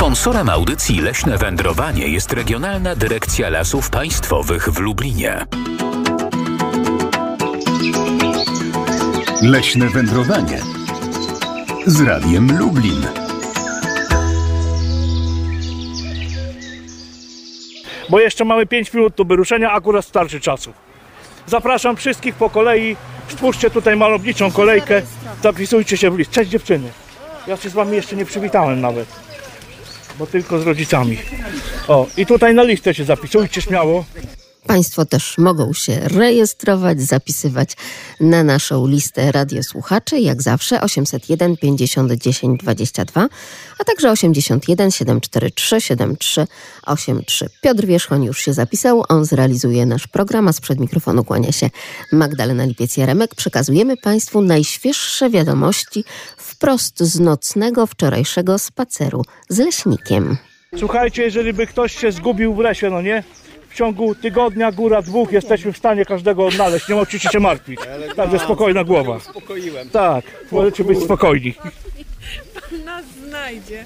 Sponsorem audycji Leśne Wędrowanie jest Regionalna Dyrekcja Lasów Państwowych w Lublinie. Leśne Wędrowanie z Radiem Lublin. Bo jeszcze mamy 5 minut do wyruszenia, akurat starczy czasu. Zapraszam wszystkich po kolei. Stwórzcie tutaj malowniczą kolejkę. Zapisujcie się w list. Cześć dziewczyny. Ja się z wami jeszcze nie przywitałem nawet. Bo tylko z rodzicami. O, i tutaj na listę się zapisujcie śmiało. Państwo też mogą się rejestrować, zapisywać na naszą listę radiosłuchaczy, jak zawsze 801 50 10 22, a także 81 743 7383. Piotr Wierzchoń już się zapisał, on zrealizuje nasz program, a sprzed mikrofonu kłania się Magdalena Lipiec-Jaremek. Przekazujemy Państwu najświeższe wiadomości wprost z nocnego wczorajszego spaceru z leśnikiem. Słuchajcie, jeżeli by ktoś się zgubił w lesie, no nie? W ciągu tygodnia, góra dwóch jesteśmy w stanie każdego odnaleźć. Nie musicie się martwić. Także spokojna głowa. Tak, możecie być spokojni. nas znajdzie.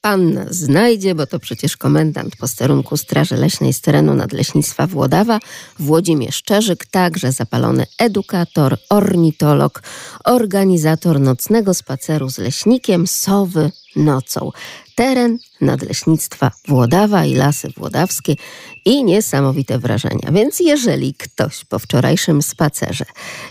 Pan nas znajdzie, bo to przecież komendant posterunku Straży Leśnej z terenu Nadleśnictwa Włodawa, Włodzimierz Czerzyk, także zapalony edukator, ornitolog, organizator nocnego spaceru z leśnikiem Sowy nocą. Teren Nadleśnictwa Włodawa i Lasy Włodawskie i niesamowite wrażenia. Więc jeżeli ktoś po wczorajszym spacerze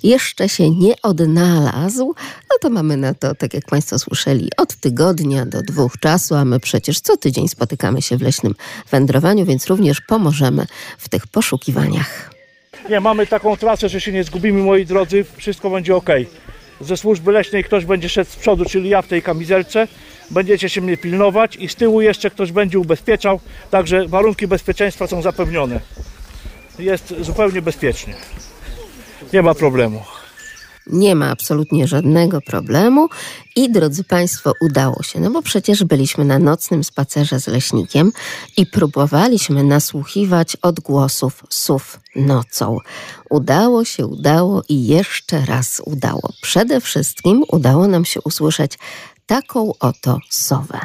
jeszcze się nie odnalazł, no to mamy na to, tak jak Państwo słyszeli, od tygodnia do dwóch czasu, a my przecież co tydzień spotykamy się w leśnym wędrowaniu, więc również pomożemy w tych poszukiwaniach. Nie, mamy taką trasę, że się nie zgubimy, moi drodzy. Wszystko będzie ok. Ze służby leśnej ktoś będzie szedł z przodu, czyli ja w tej kamizelce. Będziecie się mnie pilnować i z tyłu jeszcze ktoś będzie ubezpieczał. Także warunki bezpieczeństwa są zapewnione. Jest zupełnie bezpiecznie. Nie ma problemu. Nie ma absolutnie żadnego problemu i drodzy Państwo, udało się, no bo przecież byliśmy na nocnym spacerze z leśnikiem i próbowaliśmy nasłuchiwać odgłosów sów nocą. Udało się, udało i jeszcze raz udało. Przede wszystkim udało nam się usłyszeć taką oto sowę.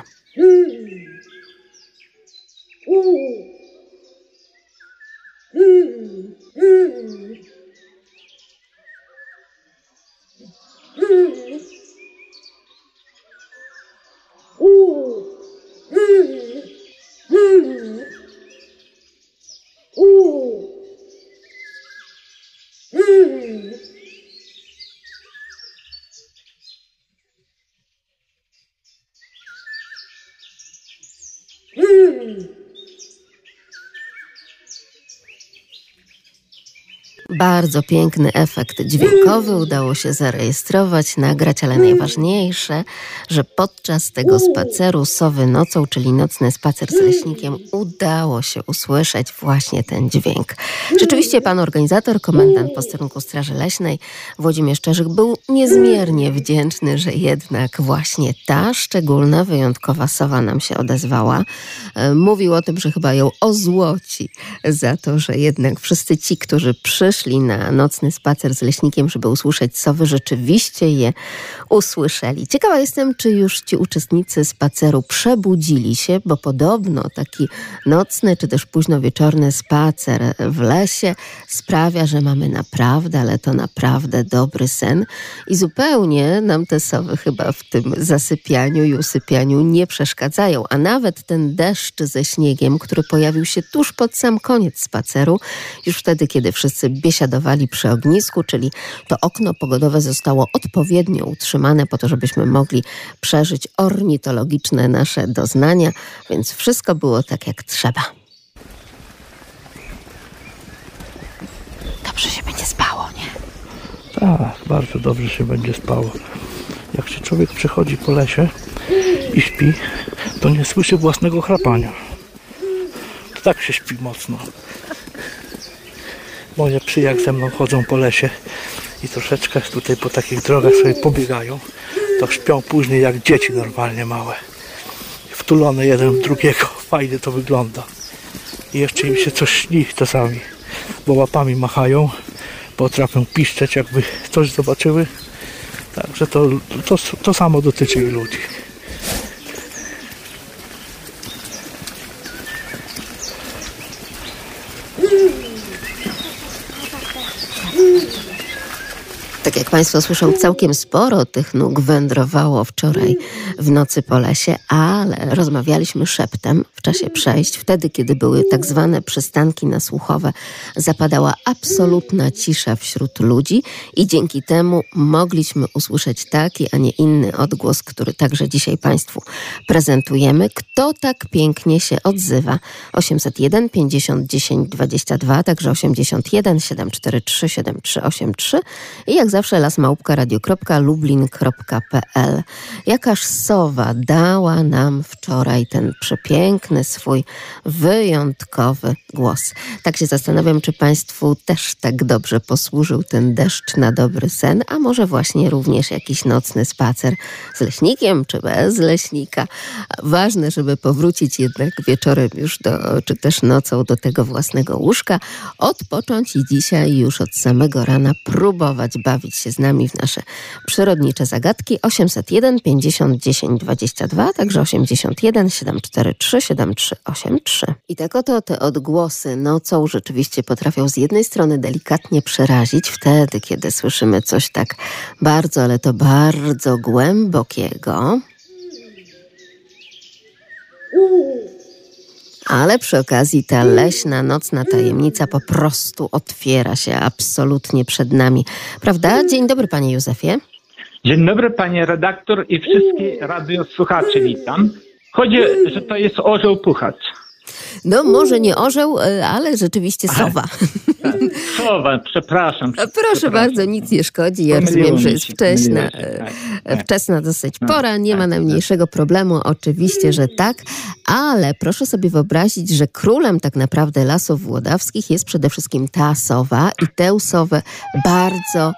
嗯。Bardzo piękny efekt dźwiękowy udało się zarejestrować, nagrać, ale najważniejsze, że podczas tego spaceru sowy nocą, czyli nocny spacer z leśnikiem, udało się usłyszeć właśnie ten dźwięk. Rzeczywiście pan organizator, komendant posterunku Straży Leśnej, Włodzimierz Czerzyk, był niezmiernie wdzięczny, że jednak właśnie ta szczególna, wyjątkowa sowa nam się odezwała. E, Mówił o tym, że chyba ją ozłoci za to, że jednak wszyscy ci, którzy przyszli na nocny spacer z leśnikiem, żeby usłyszeć sowy, rzeczywiście je usłyszeli. Ciekawa jestem, czy już ci uczestnicy spaceru przebudzili się, bo podobno taki nocny czy też późno wieczorny spacer w lesie sprawia, że mamy naprawdę, ale to naprawdę dobry sen i zupełnie nam te sowy chyba w tym zasypianiu i usypianiu nie przeszkadzają, a nawet ten deszcz ze śniegiem, który pojawił się tuż pod sam koniec spaceru, już wtedy, kiedy wszyscy biesiadowali przy ognisku, czyli to okno pogodowe zostało odpowiednio utrzymane po to, żebyśmy mogli przeżyć ornitologiczne nasze doznania, więc wszystko było tak jak trzeba. Dobrze się będzie spało, nie? Tak, bardzo dobrze się będzie spało. Jak się człowiek przechodzi po lesie i śpi, to nie słyszy własnego chrapania. To tak się śpi mocno. Moje przyjak ze mną chodzą po lesie i troszeczkę tutaj po takich drogach sobie pobiegają, to śpią później jak dzieci normalnie małe. Wtulone jeden w drugiego. Fajnie to wygląda. I jeszcze im się coś śni czasami, bo łapami machają, potrafią piszczeć jakby coś zobaczyły. Także to, to, to samo dotyczy i ludzi. Mm. Tak jak Państwo słyszą, całkiem sporo tych nóg wędrowało wczoraj w nocy po lesie, ale rozmawialiśmy szeptem w czasie przejść. Wtedy, kiedy były tak zwane przystanki nasłuchowe, zapadała absolutna cisza wśród ludzi i dzięki temu mogliśmy usłyszeć taki, a nie inny odgłos, który także dzisiaj Państwu prezentujemy. Kto tak pięknie się odzywa? 801 50 10 22, także 81 743 7383 i jak zawsze lasmałpka.radio.lublin.pl Jakaż sowa dała nam wczoraj ten przepiękny swój wyjątkowy głos. Tak się zastanawiam, czy Państwu też tak dobrze posłużył ten deszcz na dobry sen, a może właśnie również jakiś nocny spacer z leśnikiem czy bez leśnika. Ważne, żeby powrócić jednak wieczorem już do, czy też nocą do tego własnego łóżka, odpocząć i dzisiaj już od samego rana próbować bawić się z nami w nasze przyrodnicze zagadki 801 50 10 22, także 81 743 7383. I tak oto te odgłosy nocą rzeczywiście potrafią z jednej strony delikatnie przerazić wtedy, kiedy słyszymy coś tak bardzo, ale to bardzo głębokiego. Ale przy okazji ta leśna, nocna tajemnica po prostu otwiera się absolutnie przed nami. Prawda? Dzień dobry, panie Józefie. Dzień dobry, panie redaktor i wszystkich radiosłuchaczy witam. Chodzi, że to jest orzeł puchacz. No, może nie orzeł, e, ale rzeczywiście sowa. Tak. Sowa, przepraszam. Proszę przepraszam. bardzo, nic nie szkodzi. Ja Pomyliło rozumiem, że jest się, e, tak, tak. wczesna dosyć No, pora, nie ma tak, najmniejszego problemu, oczywiście, że tak, ale proszę sobie wyobrazić, że królem tak naprawdę lasów włodawskich jest przede wszystkim ta sowa i tę sowę bardzo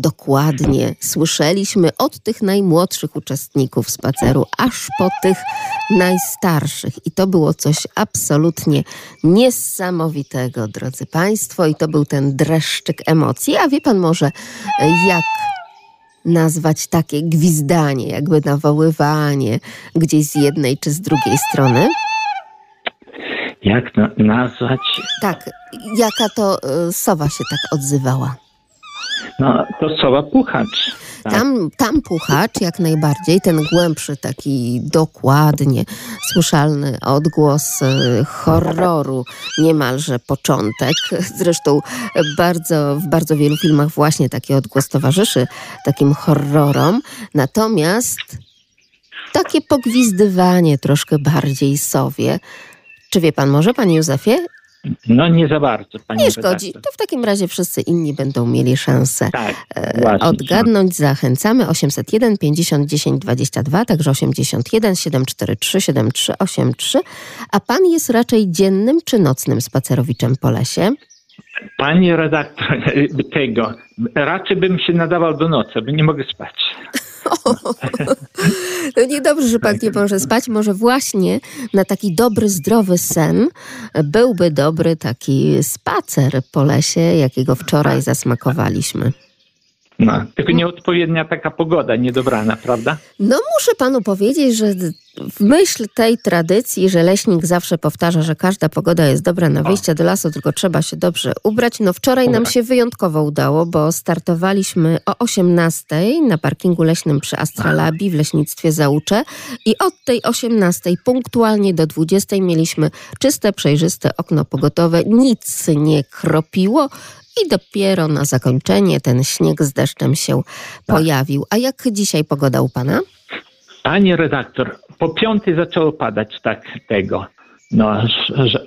dokładnie słyszeliśmy od tych najmłodszych uczestników spaceru, aż po tych najstarszych. I to było coś absolutnie niesamowitego, drodzy Państwo, i to był ten dreszczyk emocji. A wie Pan może, jak nazwać takie gwizdanie, jakby nawoływanie gdzieś z jednej czy z drugiej strony? Jak na, nazwać? Tak, jaka to y, sowa się tak odzywała? No, to sowa puchacz. Tak. Tam, tam puchacz jak najbardziej, ten głębszy, taki dokładnie słyszalny odgłos y, horroru, niemalże początek. Zresztą bardzo, w bardzo wielu filmach właśnie taki odgłos towarzyszy takim horrorom. Natomiast takie pogwizdywanie troszkę bardziej sowie. Czy wie pan może, panie Józefie? No nie za bardzo, panie Nie szkodzi. redaktor. To w takim razie wszyscy inni będą mieli szansę Tak, e, właśnie. odgadnąć. Zachęcamy 801 50 10 22, także 81 743 7383. A pan jest raczej dziennym czy nocnym spacerowiczem po lesie? Panie redaktor, tego, raczej bym się nadawał do nocy, bo nie mogę spać. To niedobrze, że pan nie może spać. Może właśnie na taki dobry, zdrowy sen byłby dobry taki spacer po lesie, jakiego wczoraj zasmakowaliśmy. No, tylko nieodpowiednia taka pogoda, niedobrana, prawda? No muszę panu powiedzieć, że w myśl tej tradycji, że leśnik zawsze powtarza, że każda pogoda jest dobra na wyjście do lasu, tylko trzeba się dobrze ubrać. No wczoraj nam się wyjątkowo udało, bo startowaliśmy o 18 na parkingu leśnym przy Astralabii w leśnictwie Załucze i od tej 18 punktualnie do 20 mieliśmy czyste, przejrzyste okno pogotowe. Nic nie kropiło. I dopiero na zakończenie ten śnieg z deszczem się pojawił. A jak dzisiaj pogoda u pana? Panie redaktor, po piątej zaczęło padać tak tego. No, że,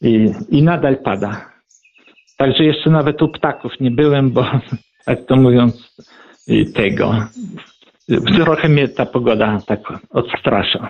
i, i nadal pada. Także jeszcze nawet u ptaków nie byłem, bo tak to mówiąc tego. Trochę mnie ta pogoda tak odstrasza.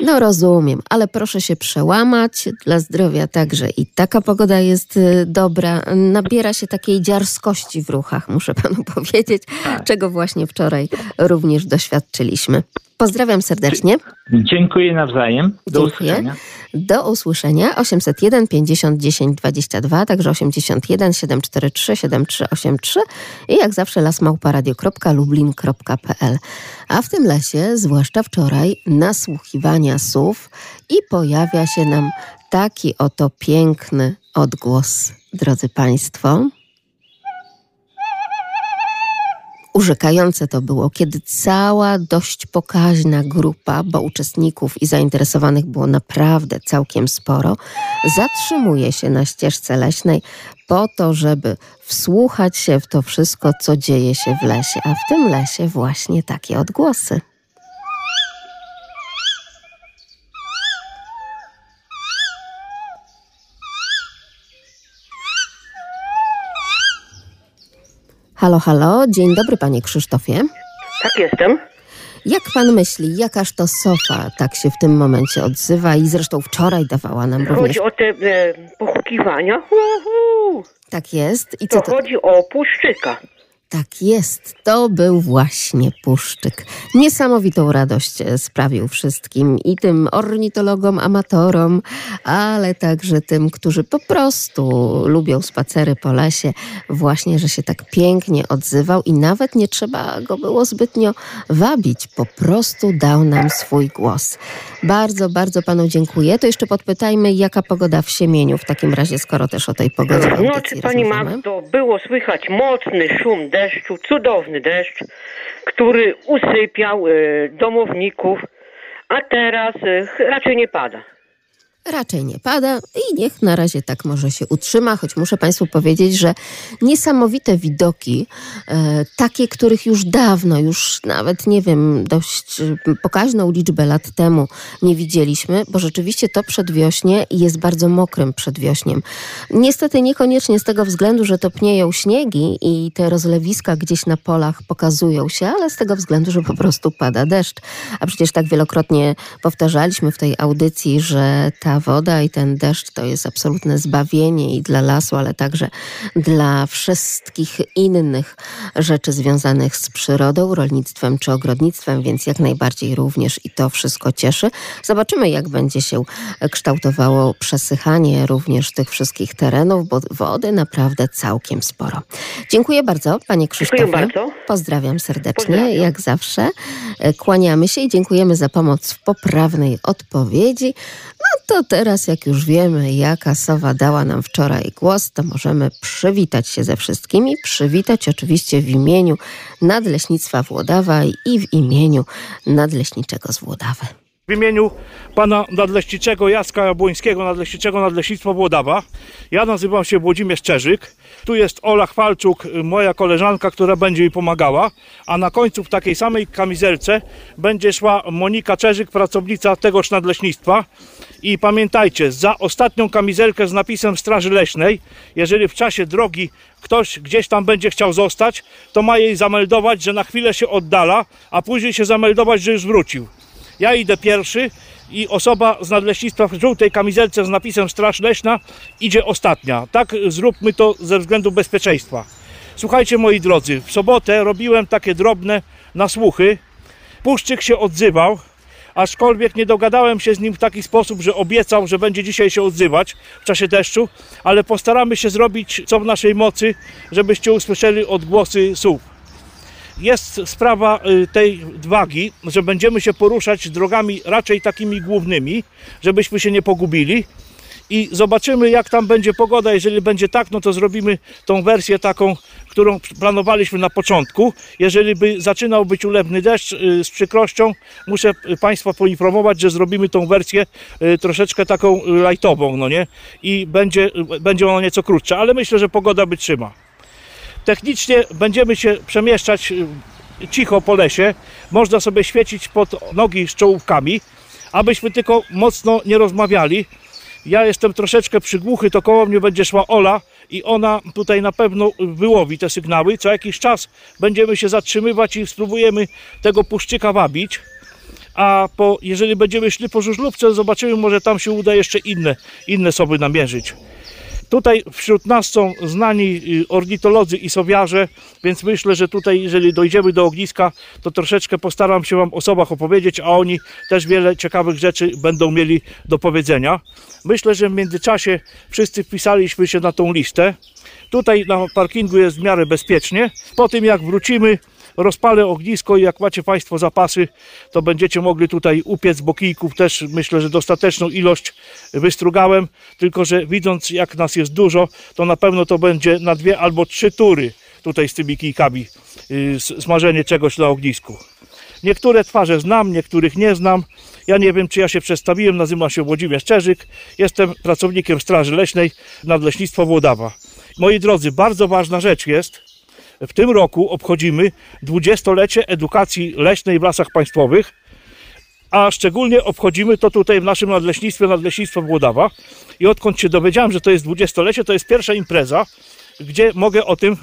No rozumiem, ale proszę się przełamać. Dla zdrowia także i taka pogoda jest y, dobra. Nabiera się takiej dziarskości w ruchach, muszę panu powiedzieć, czego właśnie wczoraj również doświadczyliśmy. Pozdrawiam serdecznie. Dziękuję nawzajem. Do Dziękuję. usłyszenia. Do usłyszenia 801 50 10 22, także 81 743 7383 i jak zawsze lasmałparadio.lublin.pl. A w tym lesie, zwłaszcza wczoraj, nasłuchiwania słów i pojawia się nam taki oto piękny odgłos, drodzy Państwo. Urzekające to było, kiedy cała dość pokaźna grupa, bo uczestników i zainteresowanych było naprawdę całkiem sporo, zatrzymuje się na ścieżce leśnej po to, żeby wsłuchać się w to wszystko, co dzieje się w lesie, a w tym lesie właśnie takie odgłosy. Halo, halo, dzień dobry panie Krzysztofie. Tak jestem. Jak pan myśli, jakaż to sofa tak się w tym momencie odzywa i zresztą wczoraj dawała nam również... Chodzi o te e, pochukiwania. Hu, hu. Tak jest. I To co to? chodzi o puszczyka. Tak jest, to był właśnie puszczyk. Niesamowitą radość sprawił wszystkim i tym ornitologom, amatorom, ale także tym, którzy po prostu lubią spacery po lesie. Właśnie, że się tak pięknie odzywał i nawet nie trzeba go było zbytnio wabić. Po prostu dał nam swój głos. Bardzo, bardzo panu dziękuję. To jeszcze podpytajmy, jaka pogoda w Siemieniu w takim razie, skoro też o tej pogodzie w nocy, audycji pani. Magdo, było słychać mocny szum deszczu, cudowny deszcz, który usypiał e, domowników, a teraz e, raczej nie pada. Raczej nie pada i niech na razie tak może się utrzyma, choć muszę Państwu powiedzieć, że niesamowite widoki, e, takie, których już dawno, już nawet nie wiem, dość e, pokaźną liczbę lat temu nie widzieliśmy, bo rzeczywiście to przedwiośnie jest bardzo mokrym przedwiośniem. Niestety niekoniecznie z tego względu, że topnieją śniegi i te rozlewiska gdzieś na polach pokazują się, ale z tego względu, że po prostu pada deszcz. A przecież tak wielokrotnie powtarzaliśmy w tej audycji, że ta woda i ten deszcz to jest absolutne zbawienie i dla lasu, ale także dla wszystkich innych rzeczy związanych z przyrodą, rolnictwem czy ogrodnictwem, więc jak najbardziej również i to wszystko cieszy. Zobaczymy, jak będzie się kształtowało przesychanie również tych wszystkich terenów, bo wody naprawdę całkiem sporo. Dziękuję bardzo, panie Krzysztofie. bardzo. Pozdrawiam serdecznie, Pozdrawiam. jak zawsze. E, Kłaniamy się i dziękujemy za pomoc w poprawnej odpowiedzi. No to teraz, jak już wiemy, jaka sowa dała nam wczoraj głos, to możemy przywitać się ze wszystkimi. Przywitać oczywiście w imieniu Nadleśnictwa Włodawa i w imieniu Nadleśniczego z Włodawy. W imieniu pana nadleśniczego Jacka Jabłońskiego, nadleśniczego Nadleśnictwa Włodawa. Ja nazywam się Włodzimierz Czerzyk. Tu jest Ola Chwalczuk, y, moja koleżanka, która będzie mi pomagała. A na końcu w takiej samej kamizelce będzie szła Monika Czerzyk, pracownica tegoż nadleśnictwa. I pamiętajcie, za ostatnią kamizelkę z napisem Straży Leśnej, jeżeli w czasie drogi ktoś gdzieś tam będzie chciał zostać, to ma jej zameldować, że na chwilę się oddala, a później się zameldować, że już wrócił. Ja idę pierwszy i osoba z nadleśnictwa w żółtej kamizelce z napisem Straż Leśna idzie ostatnia. Tak zróbmy to ze względu bezpieczeństwa. Słuchajcie moi drodzy, w sobotę robiłem takie drobne nasłuchy. Puszczyk się odzywał, aczkolwiek nie dogadałem się z nim w taki sposób, że obiecał, że będzie dzisiaj się odzywać w czasie deszczu, ale postaramy się zrobić co w naszej mocy, żebyście usłyszeli odgłosy słów jest sprawa y, tej wagi, że będziemy się poruszać drogami raczej takimi głównymi, żebyśmy się nie pogubili. I zobaczymy, jak tam będzie pogoda. Jeżeli będzie tak, no to zrobimy tą wersję taką, którą planowaliśmy na początku. Jeżeli by zaczynał być ulewny deszcz, y, z przykrością muszę y, Państwa poinformować, że zrobimy tą wersję troszeczkę taką lightową, no nie? I będzie, będzie ona nieco krótsza, ale myślę, że pogoda wytrzyma. Technicznie będziemy się przemieszczać y, cicho po lesie. Można sobie świecić pod nogi z czołówkami, abyśmy tylko mocno nie rozmawiali. Ja jestem troszeczkę przygłuchy, to koło mnie będzie szła Ola i ona tutaj na pewno wyłowi te sygnały. Co jakiś czas będziemy się zatrzymywać i spróbujemy tego puszczyka wabić. A po, jeżeli będziemy szli po żużlówce, zobaczymy, może tam się uda jeszcze inne, inne soby namierzyć. Tutaj wśród nas są znani y, ornitolodzy i sowiarze, więc myślę, że tutaj, jeżeli dojdziemy do ogniska, to troszeczkę postaram się Wam o sobach opowiedzieć, a oni też wiele ciekawych rzeczy będą mieli do powiedzenia. Myślę, że w międzyczasie wszyscy wpisaliśmy się na tą listę. Tutaj na parkingu jest w miarę bezpiecznie. Po tym jak wrócimy, rozpalę ognisko i jak macie Państwo zapasy, to będziecie mogli tutaj upiec, bo kijków też myślę, że dostateczną ilość wystrugałem, tylko że widząc jak nas jest dużo, to na pewno to będzie na dwie albo trzy tury tutaj z tymi kijkami yy, smażenie czegoś na ognisku. Niektóre twarze znam, niektórych nie znam. Ja nie wiem, czy ja się przedstawiłem. Nazywam się Włodzimierz Czerzyk. Jestem pracownikiem Straży Leśnej Nadleśnictwa Włodawa. Moi drodzy, bardzo ważna rzecz jest. W tym roku obchodzimy dwudziestolecie edukacji leśnej w lasach państwowych, a szczególnie obchodzimy to tutaj w naszym nadleśnictwie, Nadleśnictwo Włodawa. I odkąd się dowiedziałem, że to jest dwudziestolecie, to jest pierwsza impreza, gdzie mogę o tym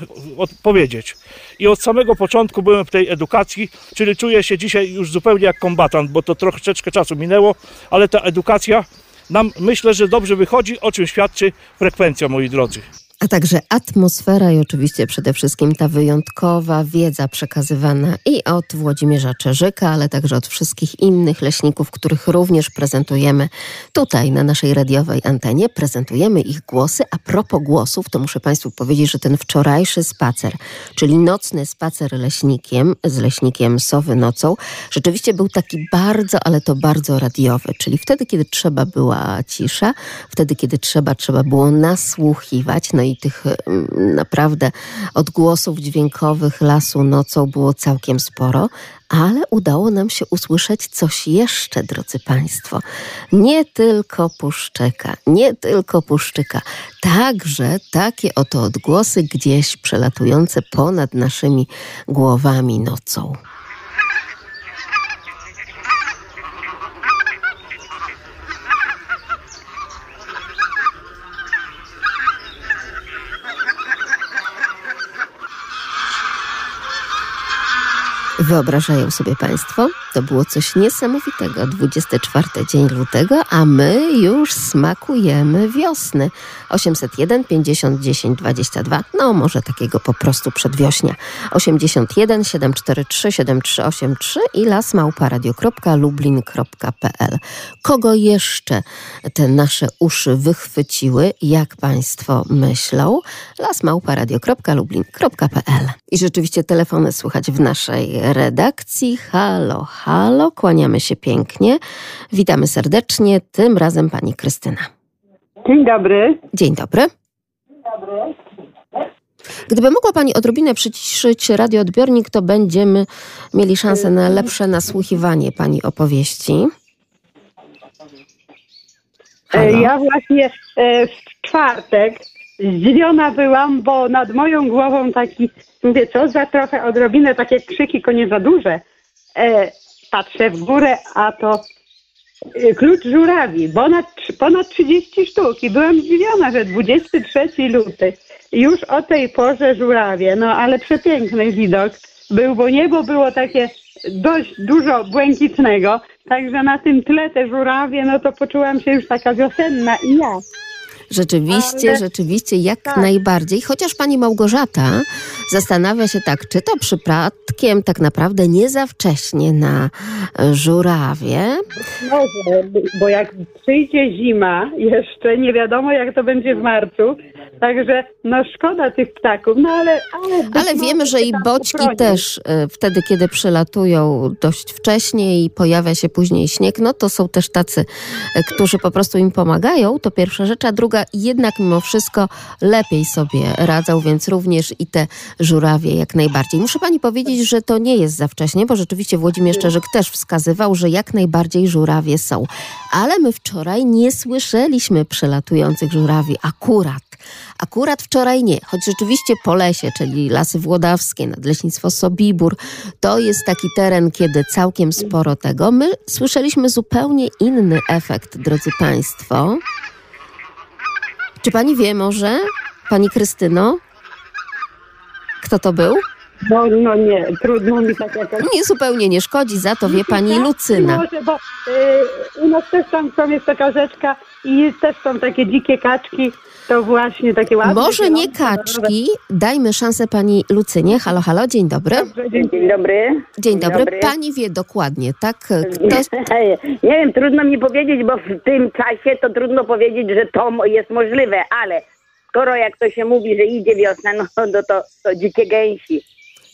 powiedzieć. I od samego początku byłem w tej edukacji, czyli czuję się dzisiaj już zupełnie jak kombatant, bo to troszeczkę czasu minęło, ale ta edukacja nam myślę, że dobrze wychodzi, o czym świadczy frekwencja, moi drodzy. A także atmosfera i oczywiście przede wszystkim ta wyjątkowa wiedza przekazywana i od Włodzimierza Czerzyka, ale także od wszystkich innych leśników, których również prezentujemy tutaj na naszej radiowej antenie. Prezentujemy ich głosy. A propos głosów, to muszę Państwu powiedzieć, że ten wczorajszy spacer, czyli nocny spacer leśnikiem, z leśnikiem Sowy nocą, rzeczywiście był taki bardzo, ale to bardzo radiowy, czyli wtedy, kiedy trzeba była cisza, wtedy, kiedy trzeba, trzeba było nasłuchiwać, no i tych mm, naprawdę odgłosów dźwiękowych lasu nocą było całkiem sporo, ale udało nam się usłyszeć coś jeszcze, drodzy Państwo. Nie tylko puszczeka, nie tylko puszczyka, także takie oto odgłosy gdzieś przelatujące ponad naszymi głowami nocą. Wyobrażają sobie Państwo? To było coś niesamowitego. 24 dzień lutego, a my już smakujemy wiosny. 801 50 10 22. No, może takiego po prostu przedwiośnia. 81 743 7383 i lasmałparadio.lublin.pl. Kogo jeszcze te nasze uszy wychwyciły? Jak Państwo myślą? lasmałparadio.lublin.pl. I rzeczywiście telefony słychać w naszej redakcji. Halo, halo, kłaniamy się pięknie. Witamy serdecznie, tym razem pani Krystyna. Dzień dobry. Dzień dobry. Gdyby mogła Pani odrobinę przyciszyć radioodbiornik, to będziemy mieli szansę na lepsze nasłuchiwanie Pani opowieści. E, Halo? Ja właśnie e, w czwartek zdziwiona byłam, bo nad moją głową taki, mówię, co za trochę odrobinę takie krzyki, tylko nie za duże. Patrzę w górę, a to e, klucz żurawi, ponad, ponad 30 sztuk. I byłam zdziwiona, że 23 luty, już o tej porze żurawie, no ale przepiękny widok był, bo niebo było takie dość dużo błękitnego, także na tym tle te żurawie, no to poczułam się już taka wiosenna. I ja. Rzeczywiście, Ale- rzeczywiście, jak Tak. najbardziej. Chociaż Pani Małgorzata zastanawia się tak, czy to przypadkiem tak naprawdę nie za wcześnie na żurawie. Może, bo jak przyjdzie zima, jeszcze nie wiadomo jak to będzie w marcu, także no szkoda tych ptaków, no ale... Ale, Ale wiemy, że i boćki też e, wtedy, kiedy przylatują dość wcześnie i pojawia się później śnieg, no to są też tacy, e, którzy po prostu im pomagają. To pierwsza rzecz, a druga jednak mimo wszystko lepiej sobie radzą, więc również i te żurawie jak najbardziej. Muszę pani powiedzieć, że to nie jest za wcześnie, bo rzeczywiście Włodzimierz Czerzyk też wskazywał, że jak najbardziej żurawie są. Ale my wczoraj nie słyszeliśmy przelatujących żurawi akurat. Akurat wczoraj nie, choć rzeczywiście po lesie, czyli lasy włodawskie, nadleśnictwo Sobibór, to jest taki teren, kiedy całkiem sporo tego. My słyszeliśmy zupełnie inny efekt, drodzy Państwo. Czy Pani wie może, Pani Krystyno, kto to był? No, no nie, trudno mi tak jakoś... Nie, zupełnie nie szkodzi, za to wie Pani Lucyna. Może, bo y, u nas też tam są, jest taka rzeczka i też są takie dzikie kaczki, to właśnie takie ładne. Może nie zielone, kaczki, dajmy szansę Pani Lucynie. Halo, halo, dzień dobry. Dobrze, dziękuję. Dzień dobry. Dzień dobry. dobry. Pani wie dokładnie, tak? Kto, Nie wiem, trudno mi powiedzieć, bo w tym czasie to trudno powiedzieć, że to jest możliwe, ale skoro jak to się mówi, że idzie wiosna, no to, to, to dzikie gęsi.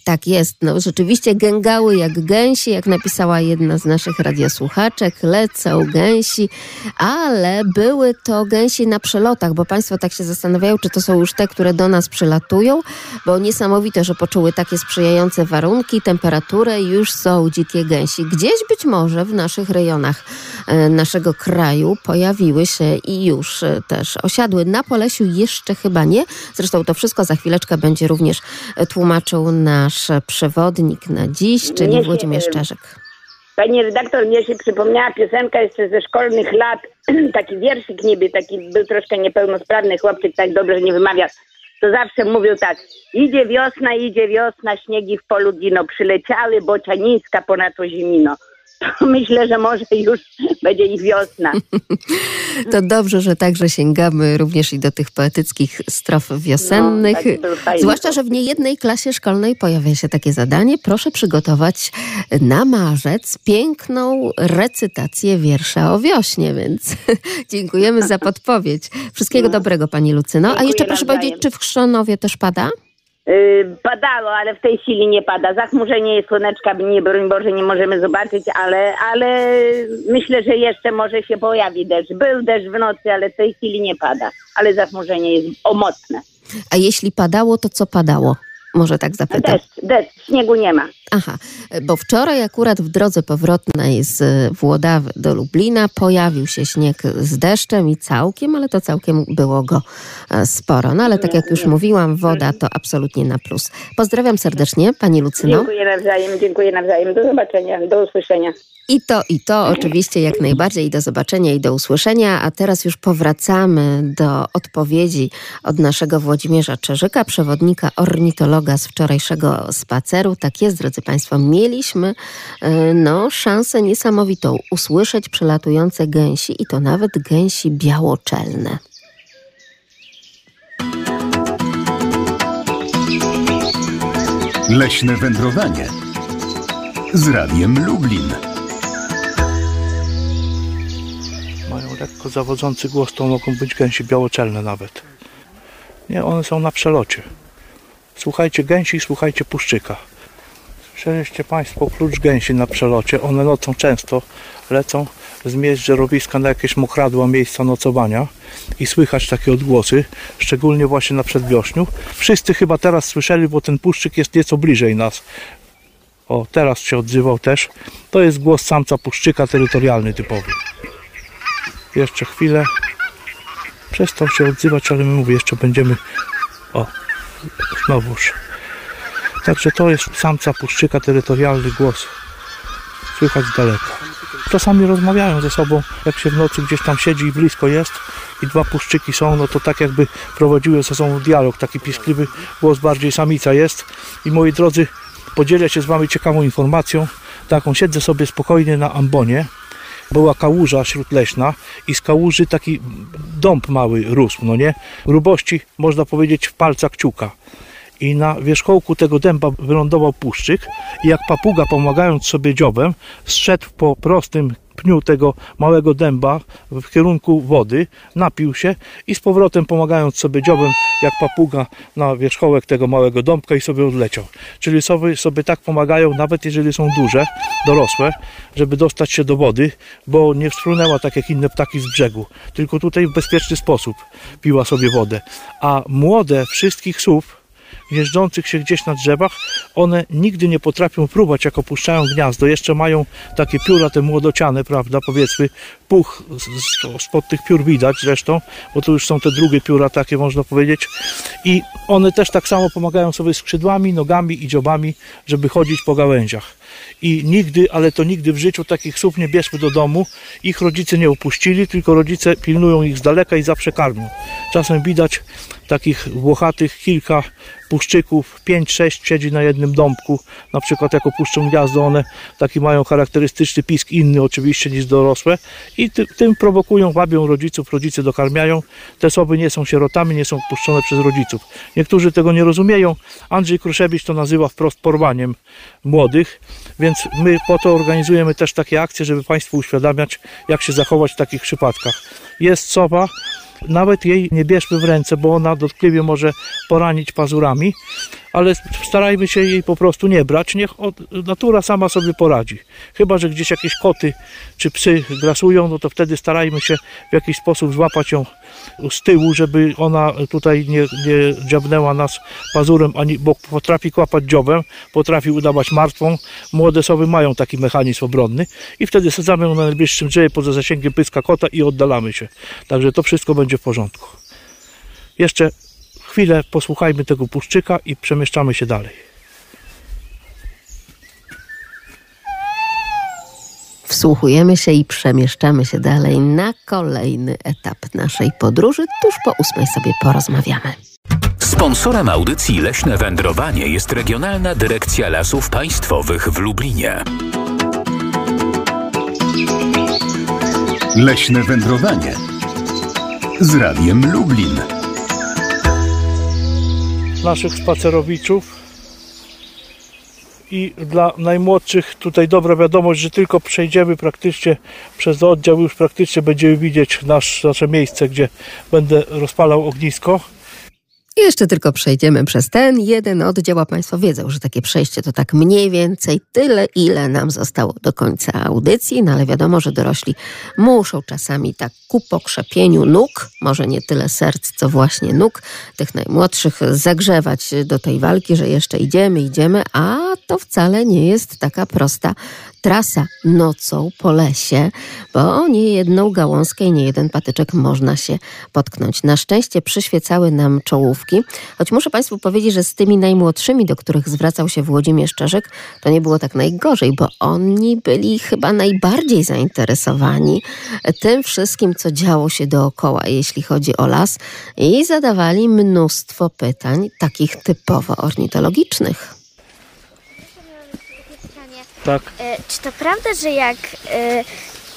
Tak jest, no rzeczywiście gęgały jak gęsi, jak napisała jedna z naszych radiosłuchaczek, lecą gęsi, ale były to gęsi na przelotach, bo Państwo tak się zastanawiają, czy to są już te, które do nas przylatują, bo niesamowite, że poczuły takie sprzyjające warunki, temperaturę już są dzikie gęsi. Gdzieś być może w naszych rejonach e, naszego kraju pojawiły się i już e, też osiadły. Na Polesiu jeszcze chyba nie, zresztą to wszystko za chwileczkę będzie również e, tłumaczył nasz przewodnik na dziś, czyli Nie się- Włodzimierz Czerzek. Pani redaktor, mnie się przypomniała piosenka jeszcze ze szkolnych lat. taki wierszyk niby, taki był troszkę niepełnosprawny chłopczyk, tak dobrze nie wymawia. To zawsze mówił tak. Idzie wiosna, idzie wiosna, śniegi w polu gino. Przyleciały bocianiska ponad to zimino. To myślę, że może już będzie i wiosna. To dobrze, że także sięgamy również i do tych poetyckich strof wiosennych. No, fajny. Zwłaszcza, że w niejednej klasie szkolnej pojawia się takie zadanie. Proszę przygotować na marzec piękną recytację wiersza o wiośnie, więc dziękujemy za podpowiedź. Wszystkiego dobrego Pani Lucyno. A Dziękuję jeszcze proszę nawzajem. powiedzieć, czy w Chrzanowie też pada? Yy, padało, ale w tej chwili nie pada. Zachmurzenie jest słoneczka, nie, broń Boże, nie możemy zobaczyć, ale, ale myślę, że jeszcze może się pojawi deszcz. Był deszcz w nocy, ale w tej chwili nie pada. Ale zachmurzenie jest o mocne. A jeśli padało, to co padało? Może tak zapytam. Deszcz, deszcz, śniegu nie ma. Aha, bo wczoraj akurat w drodze powrotnej z Włodawy do Lublina pojawił się śnieg z deszczem i całkiem, ale to całkiem było go e, sporo. No ale tak jak już mówiłam, woda to absolutnie na plus. Pozdrawiam serdecznie, Pani Lucyno. Dziękuję nawzajem, dziękuję nawzajem. Do zobaczenia, do usłyszenia. I to, i to oczywiście jak najbardziej i do zobaczenia i do usłyszenia. A teraz już powracamy do odpowiedzi od naszego Włodzimierza Czerzyka, przewodnika ornitologa z wczorajszego spaceru. Tak jest, drodzy Państwo, mieliśmy e, no, szansę niesamowitą usłyszeć przelatujące gęsi i to nawet gęsi białoczelne. Leśne wędrowanie z Radiem Lublin. Mają lekko zawodzący głos, to mogą być gęsi białoczelne nawet. Nie, one są na przelocie. Słuchajcie gęsi, słuchajcie puszczyka. Słyszeliście Państwo klucz gęsi na przelocie. One nocą często lecą z miejsc żerowiska na jakieś mokradła miejsca nocowania i słychać takie odgłosy, szczególnie właśnie na przedwiośniu. Wszyscy chyba teraz słyszeli, bo ten puszczyk jest nieco bliżej nas. O, teraz się odzywał też. To jest głos samca puszczyka terytorialny typowy. Jeszcze chwilę. Przestał się odzywać, ale my mówię, jeszcze będziemy. O, znowuż. Także to jest samca puszczyka terytorialny głos. Słychać z daleka. Czasami rozmawiają ze sobą, jak się w nocy gdzieś tam siedzi i blisko jest i dwa puszczyki są, no to tak jakby prowadziły ze sobą dialog, taki piskliwy głos bardziej samica jest. I moi drodzy, podzielę się z wami ciekawą informacją. Taką siedzę sobie spokojnie na ambonie. Była kałuża śródleśna i z kałuży taki dąb mały rósł, no nie? Grubości można powiedzieć w palcach kciuka i na wierzchołku tego dęba wylądował puszczyk i jak papuga pomagając sobie dziobem zszedł po prostym pniu tego małego dęba w kierunku wody, napił się i z powrotem pomagając sobie dziobem jak papuga na wierzchołek tego małego dąbka i sobie odleciał. Czyli sobie, sobie tak pomagają nawet jeżeli są duże, dorosłe, żeby dostać się do wody, bo nie wstrunęła tak jak inne ptaki z brzegu, tylko tutaj w bezpieczny sposób piła sobie wodę. A młode wszystkich słów gnieżdżących się gdzieś na drzewach, one nigdy nie potrafią próbować, jak opuszczają gniazdo. Jeszcze mają takie pióra, te młodociane, prawda, powiedzmy, puch spod tych piór widać zresztą, bo to już są te drugie pióra, takie można powiedzieć. I one też tak samo pomagają sobie skrzydłami, nogami i dziobami, żeby chodzić po gałęziach. I nigdy, ale to nigdy w życiu takich słów nie bierzmy do domu. Ich rodzice nie upuścili, tylko rodzice pilnują ich z daleka i zawsze karmią. Czasem widać takich włochatych kilka puszczyków, 5-6 siedzi na jednym dąbku, na przykład jak opuszczą gniazdo, one taki mają charakterystyczny pisk, inny oczywiście niż dorosłe i ty, tym prowokują, wabią rodziców, rodzice dokarmiają. Te osoby nie są sierotami, nie są puszczone przez rodziców. Niektórzy tego nie rozumieją. Andrzej Kruszewicz to nazywa wprost porwaniem młodych, więc my po to organizujemy też takie akcje, żeby Państwu uświadamiać, jak się zachować w takich przypadkach. Jest sowa, nawet jej nie bierzmy w ręce, bo ona dotkliwie może poranić pazurami, ale starajmy się jej po prostu nie brać. Niech od, natura sama sobie poradzi. Chyba, że gdzieś jakieś koty czy psy grasują, no to wtedy starajmy się w jakiś sposób złapać ją z tyłu, żeby ona tutaj nie, nie dziabnęła nas pazurem, ani, bo potrafi kłapać dziobem, potrafi udawać martwą. Młode sowy mają taki mechanizm obronny i wtedy sadzamy ją na najbliższym drzewie poza zasięgiem pyska kota i oddalamy się. Także to wszystko będzie w porządku. Jeszcze chwilę posłuchajmy tego puszczyka i przemieszczamy się dalej. Wsłuchujemy się i przemieszczamy się dalej na kolejny etap naszej podróży. Tuż po ósmej sobie porozmawiamy. Sponsorem audycji Leśne Wędrowanie jest Regionalna Dyrekcja Lasów Państwowych w Lublinie. Leśne wędrowanie z Radiem Lublin. Naszych spacerowiczów i dla najmłodszych tutaj dobra wiadomość, że tylko przejdziemy praktycznie przez oddział, już praktycznie będziemy widzieć nasz, nasze miejsce, gdzie będę rozpalał ognisko. Jeszcze tylko przejdziemy przez ten jeden oddział, a Państwo wiedzą, że takie przejście to tak mniej więcej tyle, ile nam zostało do końca audycji, no ale wiadomo, że dorośli muszą czasami tak ku pokrzepieniu nóg, może nie tyle serc, co właśnie nóg, tych najmłodszych zagrzewać do tej walki, że jeszcze idziemy, idziemy, a to wcale nie jest taka prosta trasa nocą po lesie, bo nie jedną gałązkę i nie jeden patyczek można się potknąć. Na szczęście przyświecały nam czołówki, choć muszę Państwu powiedzieć, że z tymi najmłodszymi, do których zwracał się Włodzimierz Czerzyk, to nie było tak najgorzej, bo oni byli chyba najbardziej zainteresowani tym wszystkim, co działo się dookoła, jeśli chodzi o las i zadawali mnóstwo pytań, takich typowo ornitologicznych. Tak. E, czy to prawda, że jak e,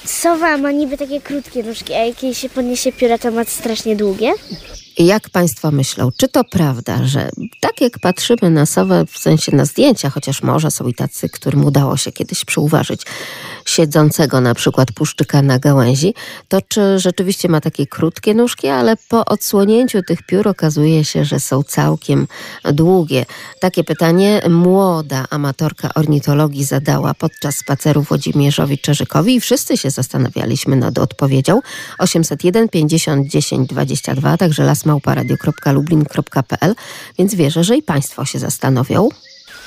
sowa ma niby takie krótkie nóżki, a jak jej się podniesie pióra, to ma strasznie długie? Jak Państwo myślą, czy to prawda, że tak jak patrzymy na sowę, w sensie na zdjęcia, chociaż może są i tacy, którym udało się kiedyś przyuważyć siedzącego na przykład puszczyka na gałęzi, to czy rzeczywiście ma takie krótkie nóżki, ale po odsłonięciu tych piór okazuje się, że są całkiem długie. Takie pytanie młoda amatorka ornitologii zadała podczas spaceru Włodzimierzowi Czerzykowi i wszyscy się zastanawialiśmy nad odpowiedzią. 801 50 10 22, także lasmałparadio.lublin.pl, więc wierzę, że i Państwo się zastanowią.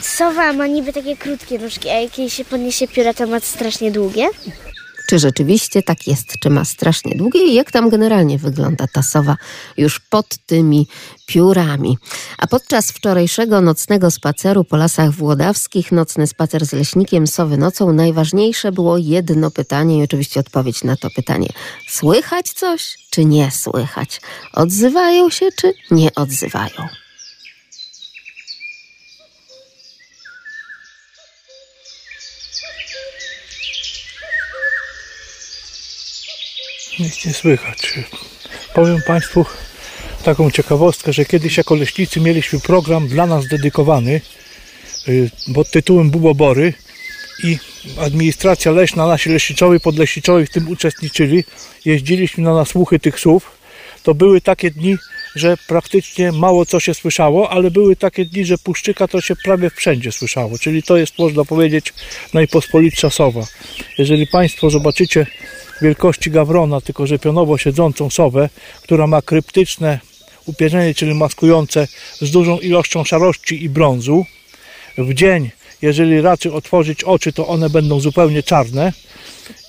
Sowa ma niby takie krótkie nóżki, a jak jej się podniesie pióra, to ma strasznie długie? Czy rzeczywiście tak jest? Czy ma strasznie długie i jak tam generalnie wygląda ta sowa już pod tymi piórami? A podczas wczorajszego nocnego spaceru po lasach włodawskich, nocny spacer z leśnikiem sowy nocą, najważniejsze było jedno pytanie i oczywiście odpowiedź na to pytanie. Słychać coś, czy nie słychać? Odzywają się, czy nie odzywają? Nic nie słychać. Powiem Państwu taką ciekawostkę, że kiedyś jako leśnicy mieliśmy program dla nas dedykowany y, pod tytułem Bubobory i administracja leśna, nasi leśniczowie, podleśniczowie w tym uczestniczyli. Jeździliśmy na nasłuchy tych słów. To były takie dni, że praktycznie mało co się słyszało, ale były takie dni, że puszczyka to się prawie wszędzie słyszało. Czyli to jest, można powiedzieć, najpospolitsza sowa. Jeżeli Państwo zobaczycie wielkości gawrona, tylko że pionowo siedzącą sowę, która ma kryptyczne upierzenie, czyli maskujące z dużą ilością szarości i brązu. W dzień, jeżeli raczy otworzyć oczy, to one będą zupełnie czarne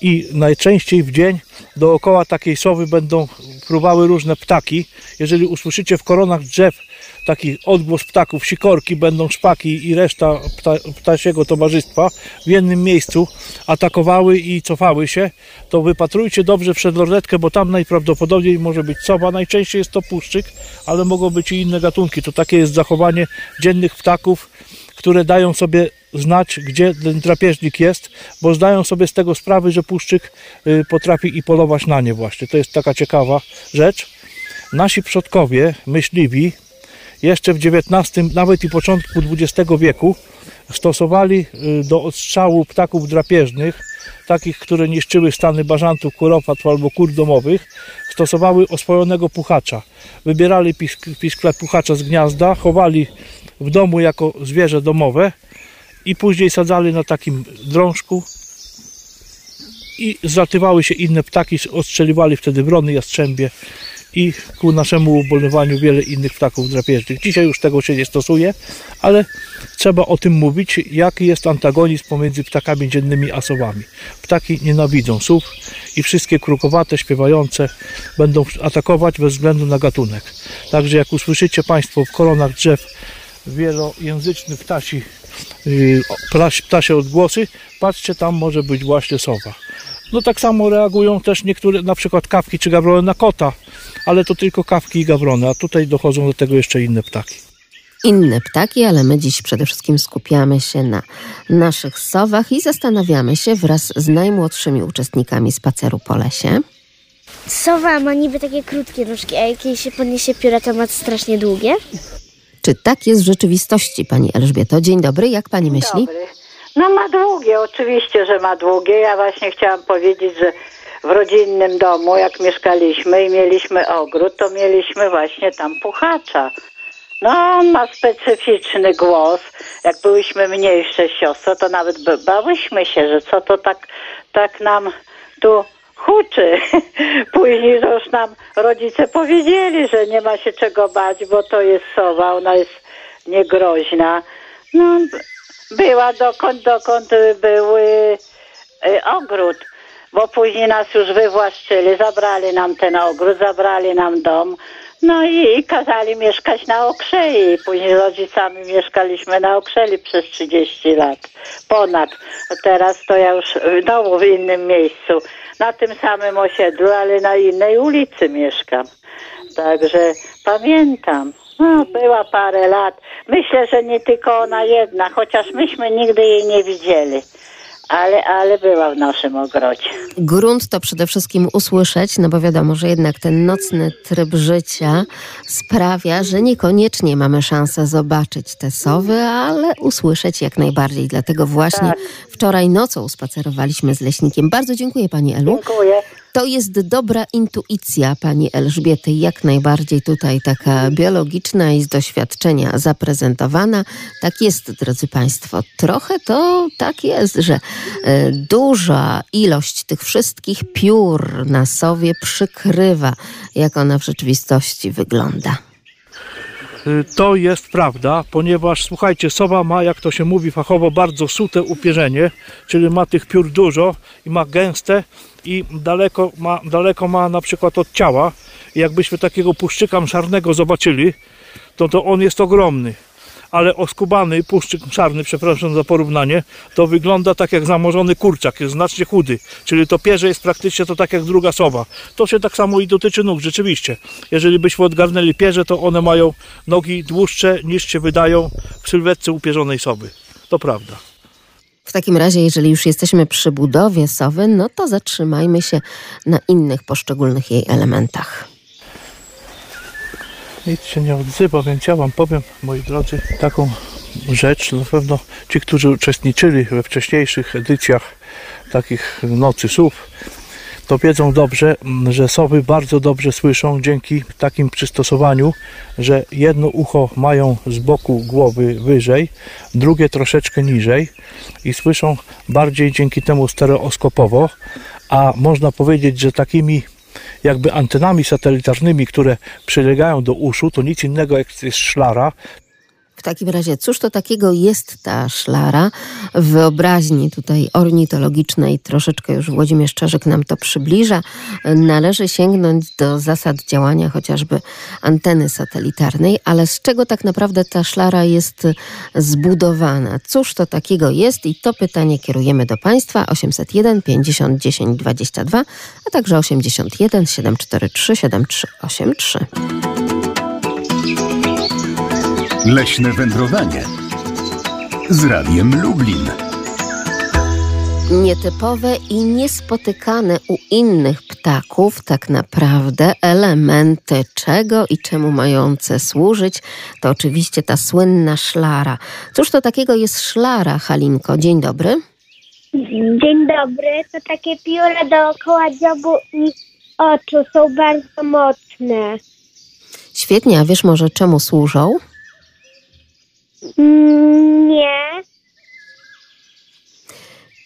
i najczęściej w dzień dookoła takiej sowy będą fruwały różne ptaki. Jeżeli usłyszycie w koronach drzew taki odgłos ptaków, sikorki, będą szpaki i reszta pta, ptasiego towarzystwa w jednym miejscu atakowały i cofały się, to wypatrujcie dobrze przed lornetkę, bo tam najprawdopodobniej może być sowa. Najczęściej jest to puszczyk, ale mogą być i inne gatunki. To takie jest zachowanie dziennych ptaków, które dają sobie znać, gdzie ten drapieżnik jest, bo zdają sobie z tego sprawy, że puszczyk y, potrafi i polować na nie właśnie. To jest taka ciekawa rzecz. Nasi przodkowie, myśliwi, jeszcze w XIX, nawet i początku XX wieku stosowali y, do odstrzału ptaków drapieżnych, takich, które niszczyły stany bażantów, kuropatw albo kur domowych, stosowały oswojonego puchacza. Wybierali pisk- pisklę puchacza z gniazda, chowali w domu jako zwierzę domowe i później sadzali na takim drążku i zlatywały się inne ptaki, ostrzeliwali wtedy wrony, jastrzębie i ku naszemu ubolewaniu wiele innych ptaków drapieżnych. Dzisiaj już tego się nie stosuje, ale trzeba o tym mówić, jaki jest antagonizm pomiędzy ptakami dziennymi a sowami. Ptaki nienawidzą sów i wszystkie krukowate, śpiewające będą atakować bez względu na gatunek. Także jak usłyszycie Państwo w koronach drzew wielojęzyczny ptasi, ptaś- ptasie odgłosy, patrzcie, tam może być właśnie sowa. No tak samo reagują też niektóre, na przykład kawki czy gawrony na kota, ale to tylko kawki i gawrony, a tutaj dochodzą do tego jeszcze inne ptaki. Inne ptaki, ale my dziś przede wszystkim skupiamy się na naszych sowach i zastanawiamy się wraz z najmłodszymi uczestnikami spaceru po lesie. Sowa ma niby takie krótkie nóżki, a jak jej się podniesie pióra, to ma strasznie długie. Czy tak jest w rzeczywistości, pani Elżbieto? Dzień dobry, jak pani myśli? Dobry. No ma długie, oczywiście, że ma długie. Ja właśnie chciałam powiedzieć, że w rodzinnym domu, jak mieszkaliśmy i mieliśmy ogród, to mieliśmy właśnie tam puchacza. No, on ma specyficzny głos. Jak byłyśmy mniejsze siostro, to nawet bałyśmy się, że co to tak, tak nam tu huczy. Później już nam rodzice powiedzieli, że nie ma się czego bać, bo to jest sowa, ona jest niegroźna. No, była dokąd, dokąd był y, y, ogród, bo później nas już wywłaszczyli, zabrali nam ten ogród, zabrali nam dom, no i, i kazali mieszkać na Okrzei. Później z rodzicami mieszkaliśmy na Okrzeli przez 30 lat, ponad. Teraz to ja już znowu w innym miejscu, na tym samym osiedlu, ale na innej ulicy mieszkam. Także pamiętam. No, była parę lat. Myślę, że nie tylko ona jedna, chociaż myśmy nigdy jej nie widzieli. Ale, ale była w naszym ogrodzie. Grunt to przede wszystkim usłyszeć, no bo wiadomo, że jednak ten nocny tryb życia sprawia, że niekoniecznie mamy szansę zobaczyć te sowy, ale usłyszeć jak najbardziej. Dlatego właśnie Tak. wczoraj nocą spacerowaliśmy z leśnikiem. Bardzo dziękuję pani Elu. Dziękuję. To jest dobra intuicja pani Elżbiety, jak najbardziej tutaj taka biologiczna i z doświadczenia zaprezentowana. Tak jest, drodzy Państwo. Trochę to tak jest, że e, duża ilość tych wszystkich piór na sowie przykrywa, jak ona w rzeczywistości wygląda. Y, To jest prawda, ponieważ słuchajcie, sowa ma, jak to się mówi fachowo, bardzo sute upierzenie, czyli ma tych piór dużo i ma gęste i daleko ma, daleko ma na przykład od ciała. I jakbyśmy takiego puszczyka mszarnego zobaczyli, to, to on jest ogromny. Ale oskubany puszczyk czarny, przepraszam za porównanie, to wygląda tak jak zamorzony kurczak, jest znacznie chudy. Czyli to pierze jest praktycznie to tak jak druga sowa. To się tak samo i dotyczy nóg, rzeczywiście. Jeżeli byśmy odgarnęli pierze, to one mają nogi dłuższe niż się wydają w sylwetce upierzonej sowy. To prawda. W takim razie, jeżeli już jesteśmy przy budowie sowy, no to zatrzymajmy się na innych poszczególnych jej elementach. Nic się nie odzywa, więc ja Wam powiem, moi drodzy, taką rzecz. Na pewno ci, którzy uczestniczyli we wcześniejszych edycjach takich Nocy Słów, to wiedzą dobrze, mm, że sowy bardzo dobrze słyszą dzięki takim przystosowaniu, że jedno ucho mają z boku głowy wyżej, drugie troszeczkę niżej i słyszą bardziej dzięki temu stereoskopowo, a można powiedzieć, że takimi jakby antenami satelitarnymi, które przylegają do uszu, to nic innego jak jest szlara. Takim razie, cóż to takiego jest ta szlara? W wyobraźni tutaj ornitologicznej troszeczkę już Włodzimierz Czarzyk nam to przybliża. Należy sięgnąć do zasad działania chociażby anteny satelitarnej, ale z czego tak naprawdę ta szlara jest zbudowana? Cóż to takiego jest? I to pytanie kierujemy do Państwa 801 50 10 22, a także 81 743 7383. Leśne wędrowanie z Radiem Lublin. Nietypowe i niespotykane u innych ptaków ptaków, tak naprawdę elementy czego i czemu mające służyć, to oczywiście ta słynna szlara. Cóż to takiego jest szlara, Halinko? Dzień dobry. Dzień dobry. To takie pióra dookoła dziobu i oczu są bardzo mocne. Świetnie, a wiesz może czemu służą? Nie.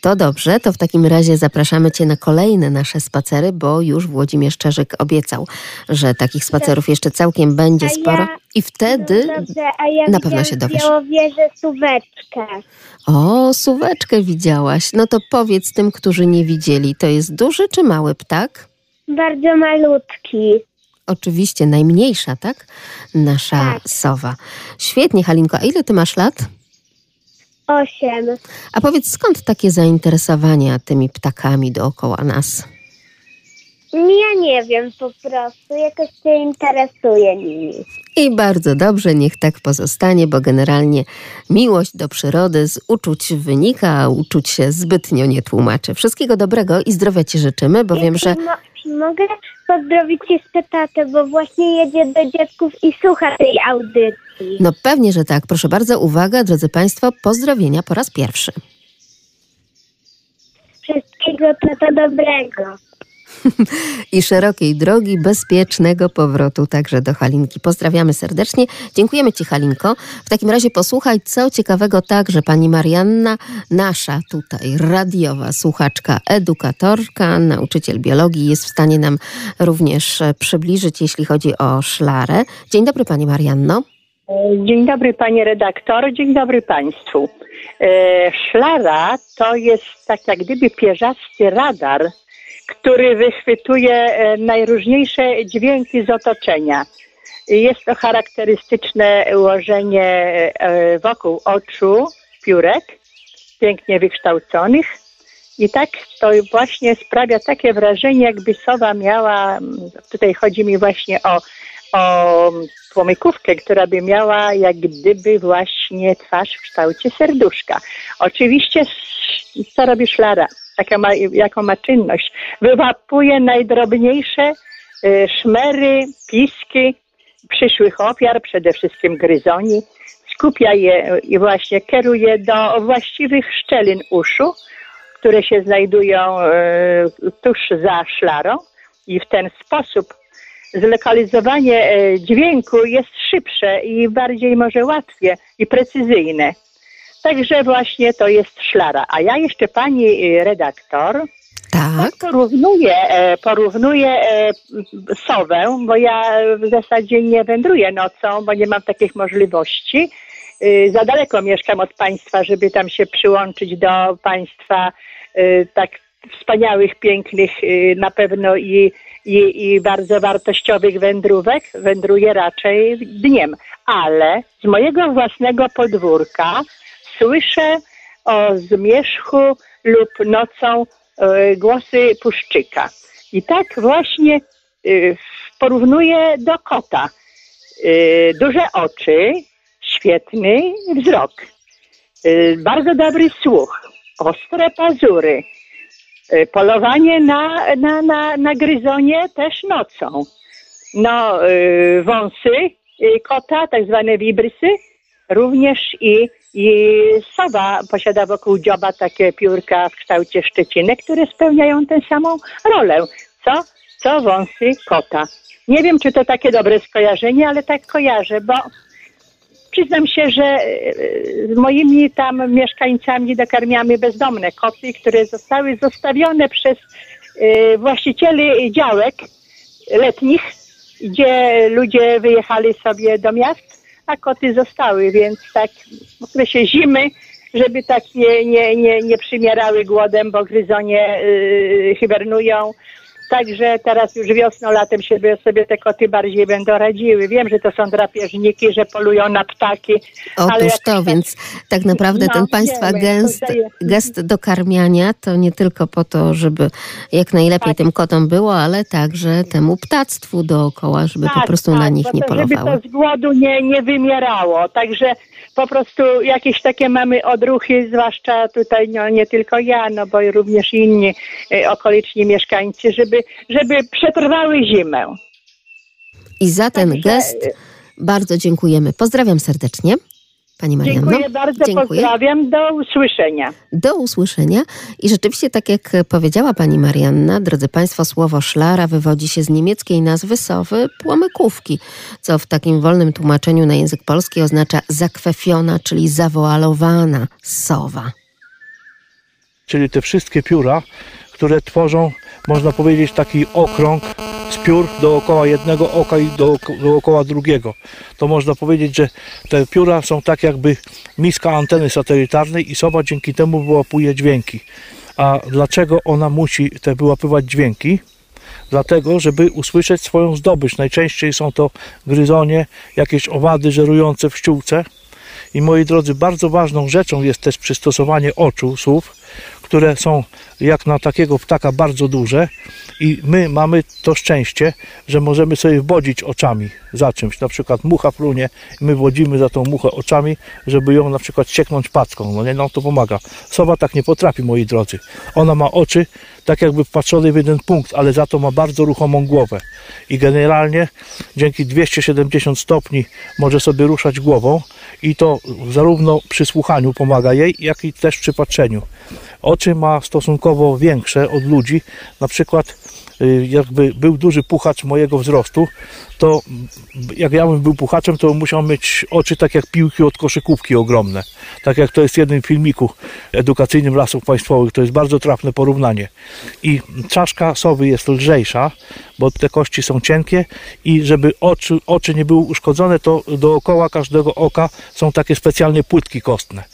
To dobrze, to w takim razie zapraszamy Cię na kolejne nasze spacery, bo już Włodzimierz Czerzyk obiecał, że takich spacerów jeszcze całkiem będzie A sporo ja- i wtedy No dobrze, a ja na pewno się dowiesz. Białowieży suweczkę. O, suweczkę widziałaś. No to powiedz tym, którzy nie widzieli, to jest duży czy mały ptak? Bardzo malutki. Oczywiście najmniejsza, tak? Nasza Tak. sowa. Świetnie, Halinko. A ile ty masz lat? Osiem. A powiedz, skąd takie zainteresowania tymi ptakami dookoła nas? Ja nie wiem po prostu. Jakoś się interesuję nimi. I bardzo dobrze, niech tak pozostanie, bo generalnie miłość do przyrody z uczuć wynika, a uczuć się zbytnio nie tłumaczy. Wszystkiego dobrego i zdrowia Ci życzymy, bo wiem, że Czy, mo- czy mogę pozdrowić jeszcze tatę, bo właśnie jedzie do dziadków i słucha tej audycji. no pewnie, że tak. Proszę bardzo, uwaga, drodzy Państwo, pozdrowienia po raz pierwszy. Wszystkiego tata dobrego. I szerokiej drogi, bezpiecznego powrotu także do Halinki. Pozdrawiamy serdecznie. Dziękujemy Ci, Halinko. W takim razie posłuchaj, co ciekawego także pani Marianna, nasza tutaj radiowa słuchaczka, edukatorka, nauczyciel biologii, jest w stanie nam również przybliżyć, jeśli chodzi o szlarę. Dzień dobry, pani Marianno. Dzień dobry panie redaktor, dzień dobry państwu. E, Szlara to jest tak jak gdyby pierzasty radar, który wychwytuje e, najróżniejsze dźwięki z otoczenia. Jest to charakterystyczne ułożenie e, wokół oczu piórek, pięknie wykształconych. I tak to właśnie sprawia takie wrażenie, jakby sowa miała, tutaj chodzi mi właśnie o, o płomykówkę, która by miała jak gdyby właśnie twarz w kształcie serduszka. Oczywiście co robi szlara? Jaka ma, jaką ma czynność? Wyłapuje najdrobniejsze y, szmery, piski przyszłych ofiar, przede wszystkim gryzoni. Skupia je i właśnie kieruje do właściwych szczelin uszu, które się znajdują e, tuż za szlarą i w ten sposób zlokalizowanie e, dźwięku jest szybsze i bardziej może łatwie i precyzyjne. Także właśnie to jest szlara. A ja jeszcze pani e, redaktor Tak. porównuję, e, porównuję e, sowę, bo ja w zasadzie nie wędruję nocą, bo nie mam takich możliwości. Za daleko mieszkam od państwa, żeby tam się przyłączyć do państwa tak wspaniałych, pięknych y, na pewno i, i, i bardzo wartościowych wędrówek. Wędruję raczej dniem, ale z mojego własnego podwórka słyszę o zmierzchu lub nocą e, głosy puszczyka. I tak właśnie e, porównuję do kota. Duże oczy, świetny wzrok, bardzo dobry słuch, ostre pazury, polowanie na, na, na, na gryzonie też nocą. No, e, wąsy e, kota, tak zwane wibrysy, również i, i sowa posiada wokół dzioba takie piórka w kształcie szczeciny, które spełniają tę samą rolę, co, co wąsy kota. Nie wiem, czy to takie dobre skojarzenie, ale tak kojarzę, bo przyznam się, że e, z moimi tam mieszkańcami dokarmiamy bezdomne koty, które zostały zostawione przez e, właścicieli działek letnich, gdzie ludzie wyjechali sobie do miast, a koty zostały, więc tak w okresie zimy, żeby tak nie, nie, nie, nie przymierały głodem, bo gryzonie y, hibernują. Także teraz już wiosną, latem się sobie te koty bardziej będą radziły. Wiem, że to są drapieżniki, że polują na ptaki. Otóż to, więc tak naprawdę No, ten państwa wiemy, gest, gest dokarmiania to nie tylko po to, żeby jak najlepiej Tak. tym kotom było, ale także temu ptactwu dookoła, żeby po prostu na nich bo nie to, Żeby to z głodu nie, nie wymierało. Także po prostu jakieś takie mamy odruchy, zwłaszcza tutaj no, nie tylko ja, no bo i również inni e, okoliczni mieszkańcy, żeby żeby, żeby przetrwały zimę. I za ten gest bardzo dziękujemy. Pozdrawiam serdecznie. Pani Marianno. Dziękuję bardzo, Dziękuję. pozdrawiam, do usłyszenia. Do usłyszenia. I rzeczywiście, tak jak powiedziała pani Marianna, drodzy Państwo, słowo szlara wywodzi się z niemieckiej nazwy sowy płomykówki, co w takim wolnym tłumaczeniu na język polski oznacza zakwefiona, czyli zawoalowana sowa. Czyli te wszystkie pióra, które tworzą, można powiedzieć, taki okrąg piór dookoła jednego oka i dooko- dookoła drugiego. To można powiedzieć, że te pióra są tak jakby miska anteny satelitarnej i sowa dzięki temu wyłapuje dźwięki. A dlaczego ona musi te wyłapywać dźwięki? Dlatego, żeby usłyszeć swoją zdobycz. Najczęściej są to gryzonie, jakieś owady żerujące w ściółce. I moi drodzy, bardzo ważną rzeczą jest też przystosowanie oczu słów, które są jak na takiego ptaka bardzo duże i my mamy to szczęście, że możemy sobie wbodzić oczami za czymś. Na przykład mucha plunie i my wodzimy za tą muchę oczami, żeby ją na przykład sieknąć packą. No nie, no to pomaga. Sowa tak nie potrafi, moi drodzy. Ona ma oczy tak jakby wpatrzone w jeden punkt, ale za to ma bardzo ruchomą głowę. I generalnie dzięki 270 stopni może sobie ruszać głową i to zarówno przy słuchaniu pomaga jej, jak i też przy patrzeniu. Oczy ma stosunkowo większe od ludzi. Na przykład y, jakby był duży puchacz mojego wzrostu, to jak ja bym był puchaczem, to musiał mieć oczy tak jak piłki od koszykówki ogromne. Tak jak to jest w jednym filmiku edukacyjnym Lasów Państwowych. To jest bardzo trafne porównanie. I czaszka sowy jest lżejsza, bo te kości są cienkie i żeby oczy, oczy nie były uszkodzone, to dookoła każdego oka są takie specjalnie płytki kostne.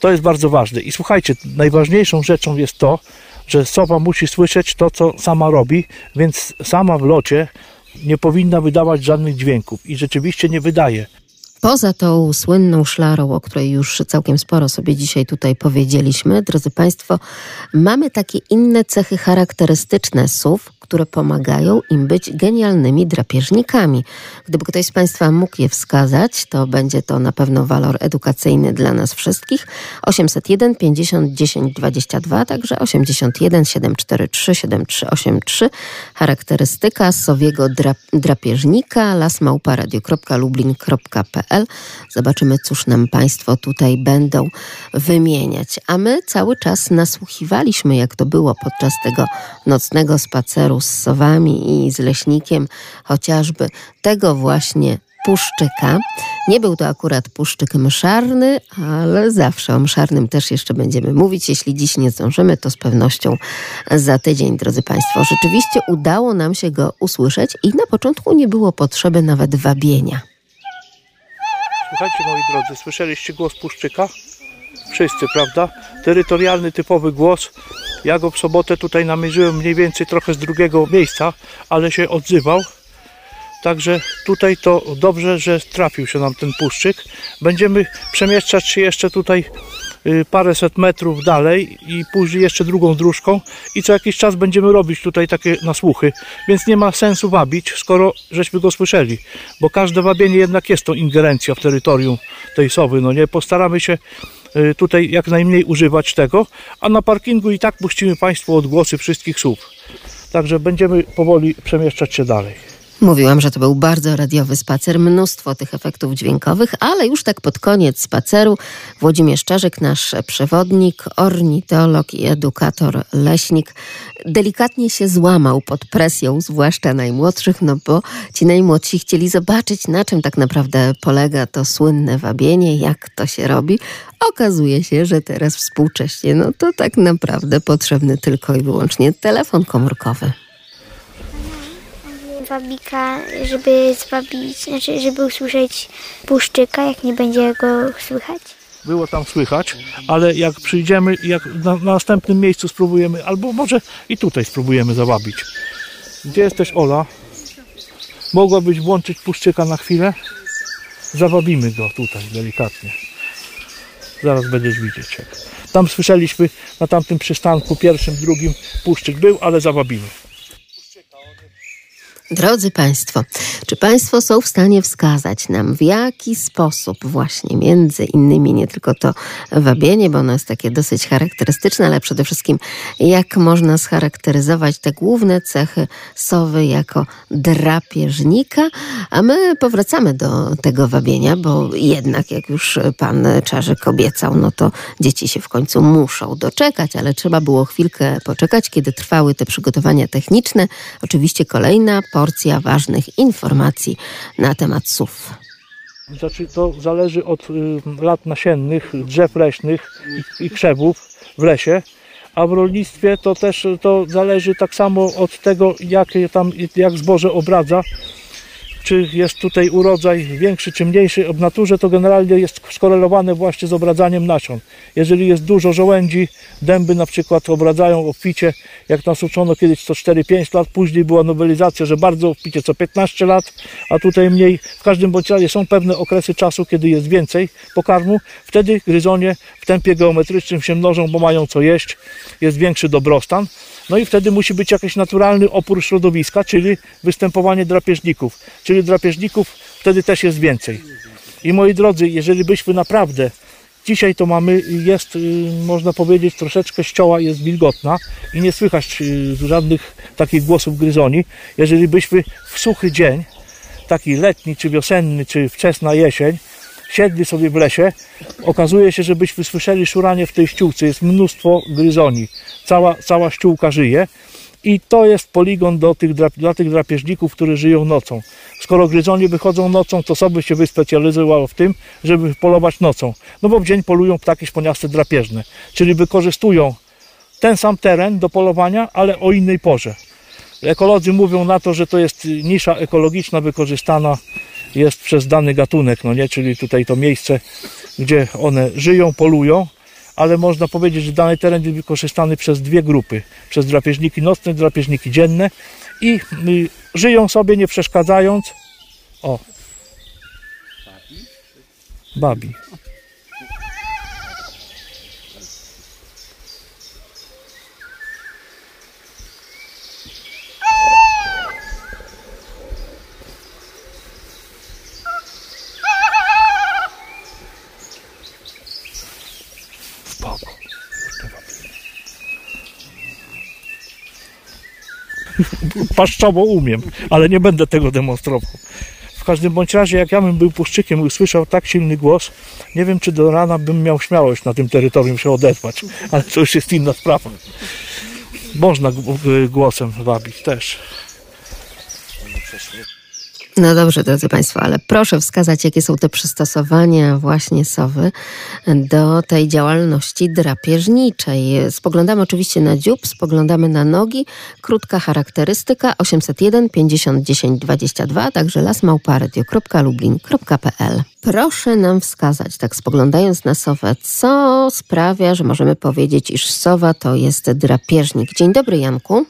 To jest bardzo ważne. I słuchajcie, najważniejszą rzeczą jest to, że sowa musi słyszeć to, co sama robi, więc sama w locie nie powinna wydawać żadnych dźwięków i rzeczywiście nie wydaje. Poza tą słynną szlarą, o której już całkiem sporo sobie dzisiaj tutaj powiedzieliśmy, drodzy Państwo, mamy takie inne cechy charakterystyczne sów, które pomagają im być genialnymi drapieżnikami. Gdyby ktoś z Państwa mógł je wskazać, to będzie to na pewno walor edukacyjny dla nas wszystkich. 801 50 10 22, także 81 743 7383. Charakterystyka sowiego dra drapieżnika lasmałparadio.lublin.pl Zobaczymy, cóż nam Państwo tutaj będą wymieniać. A my cały czas nasłuchiwaliśmy, jak to było podczas tego nocnego spaceru z sowami i z leśnikiem, chociażby tego właśnie puszczyka. Nie był to akurat puszczyk mszarny, ale zawsze o mszarnym też jeszcze będziemy mówić. Jeśli dziś nie zdążymy, to z pewnością za tydzień, drodzy Państwo. Rzeczywiście udało nam się go usłyszeć i na początku nie było potrzeby nawet wabienia. Słuchajcie moi drodzy, słyszeliście głos puszczyka? Wszyscy, prawda? Terytorialny, typowy głos. Ja go w sobotę tutaj namierzyłem mniej więcej trochę z drugiego miejsca, ale się odzywał. Także tutaj to dobrze, że trafił się nam ten puszczyk. Będziemy przemieszczać się jeszcze tutaj y, paręset metrów dalej i później jeszcze drugą dróżką i co jakiś czas będziemy robić tutaj takie nasłuchy, więc nie ma sensu wabić, skoro żeśmy go słyszeli, bo każde wabienie jednak jest to ingerencja w terytorium tej sowy, no nie, postaramy się tutaj jak najmniej używać tego, a na parkingu i tak puścimy Państwu odgłosy wszystkich słów. Także będziemy powoli przemieszczać się dalej. Mówiłam, że to był bardzo radiowy spacer, mnóstwo tych efektów dźwiękowych, ale już tak pod koniec spaceru Włodzimierz Czarzyk, nasz przewodnik, ornitolog i edukator leśnik, delikatnie się złamał pod presją, zwłaszcza najmłodszych, no bo ci najmłodsi chcieli zobaczyć, na czym tak naprawdę polega to słynne wabienie, jak to się robi. Okazuje się, że teraz współcześnie, no to tak naprawdę potrzebny tylko i wyłącznie telefon komórkowy. Wabika, żeby zwabić, znaczy, żeby usłyszeć puszczyka, jak nie będzie go słychać. było tam słychać, ale jak przyjdziemy, jak na, na następnym miejscu spróbujemy, albo może i tutaj spróbujemy zawabić. Gdzie jesteś Ola? Mogłabyś włączyć puszczyka na chwilę? Zawabimy go tutaj delikatnie. Zaraz będziesz widzieć. Tam słyszeliśmy na tamtym przystanku, pierwszym, drugim puszczyk był, ale zawabimy. Drodzy Państwo, czy Państwo są w stanie wskazać nam, w jaki sposób właśnie między innymi nie tylko to wabienie, bo ono jest takie dosyć charakterystyczne, ale przede wszystkim jak można scharakteryzować te główne cechy sowy jako drapieżnika, a my powracamy do tego wabienia, bo jednak jak już Pan Czarzyk obiecał, no to dzieci się w końcu muszą doczekać, ale trzeba było chwilkę poczekać, kiedy trwały te przygotowania techniczne. Oczywiście kolejna porcja ważnych informacji na temat SUV. Znaczy, to zależy od y, lat nasiennych, drzew leśnych i, i krzewów w lesie, a w rolnictwie to też to zależy tak samo od tego, jak, tam, jak zboże obradza czy jest tutaj urodzaj większy czy mniejszy. W naturze to generalnie jest skorelowane właśnie z obradzaniem nasion. Jeżeli jest dużo żołędzi, dęby na przykład obradzają obficie, jak nas uczono kiedyś co 4-5 lat, później była nowelizacja, że bardzo obficie co 15 lat, a tutaj mniej. W każdym bądź razie są pewne okresy czasu, kiedy jest więcej pokarmu. Wtedy gryzonie w tempie geometrycznym się mnożą, bo mają co jeść, jest większy dobrostan. No i wtedy musi być jakiś naturalny opór środowiska, czyli występowanie drapieżników. Czyli drapieżników wtedy też jest więcej. I moi drodzy, jeżeli byśmy naprawdę Dzisiaj to mamy, jest, y, można powiedzieć, troszeczkę ścioła jest wilgotna i nie słychać y, żadnych takich głosów gryzoni. Jeżeli byśmy w suchy dzień, taki letni, czy wiosenny, czy wczesna jesień, siedli sobie w lesie, okazuje się, że byśmy słyszeli szuranie w tej ściółce, jest mnóstwo gryzoni, cała, cała ściółka żyje i to jest poligon do tych, dla tych drapieżników, którzy żyją nocą. Skoro gryzoni wychodzą nocą, to sobie się wyspecjalizowało w tym, żeby polować nocą. No bo w dzień polują ptaki szponiaste drapieżne, czyli wykorzystują ten sam teren do polowania, ale o innej porze. Ekolodzy mówią na to, że to jest nisza ekologiczna wykorzystana jest przez dany gatunek, no nie, czyli tutaj to miejsce, gdzie one żyją, polują, ale można powiedzieć, że dany teren jest wykorzystany przez dwie grupy, przez drapieżniki nocne, drapieżniki dzienne i y, żyją sobie nie przeszkadzając. O. Babi. Paszczowo umiem, ale nie będę tego demonstrował. W każdym bądź razie, jak ja bym był puszczykiem i usłyszał tak silny głos, nie wiem, czy do rana bym miał śmiałość na tym terytorium się odezwać, ale to już jest inna sprawa. Można głosem wabić też. No dobrze, drodzy Państwo, ale proszę wskazać, jakie są te przystosowania właśnie sowy do tej działalności drapieżniczej. Spoglądamy oczywiście na dziób, spoglądamy na nogi. Krótka charakterystyka 801 50 10 22, także lasmałparadio.lublin.pl. Proszę nam wskazać, tak spoglądając na sowę, co sprawia, że możemy powiedzieć, iż sowa to jest drapieżnik. Dzień dobry, Janku.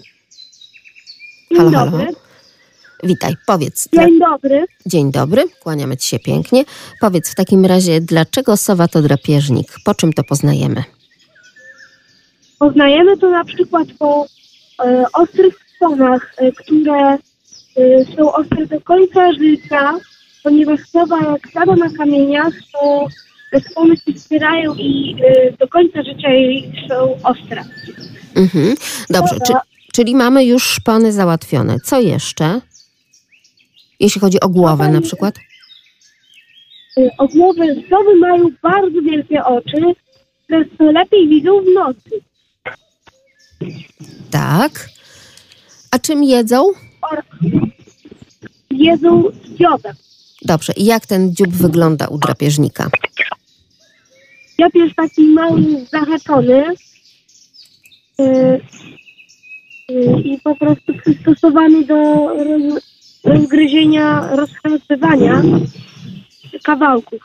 Dzień halo, dobry. Halo. Witaj, powiedz. Dzień dobry. Dzień dobry, kłaniamy Ci się pięknie. Powiedz w takim razie, dlaczego sowa to drapieżnik? Po czym to poznajemy? Poznajemy to na przykład po e, ostrych stonach, e, które e, są ostre do końca życia, ponieważ sowa jak sada na kamieniach, to te spony się wspierają i e, do końca życia jej są ostre. Mhm. Dobrze, czy, czyli mamy już szpony załatwione. Co jeszcze? Jeśli chodzi o głowę na przykład? Y, o głowę sowy mają bardzo wielkie oczy, które lepiej widzą w nocy. Tak. A czym jedzą? Jedzą dziobem. Dobrze. I jak ten dziób wygląda u drapieżnika? Jest taki mały, zahaczony yy, yy, i po prostu przystosowany do rozgryzienia, rozchwytywania kawałków.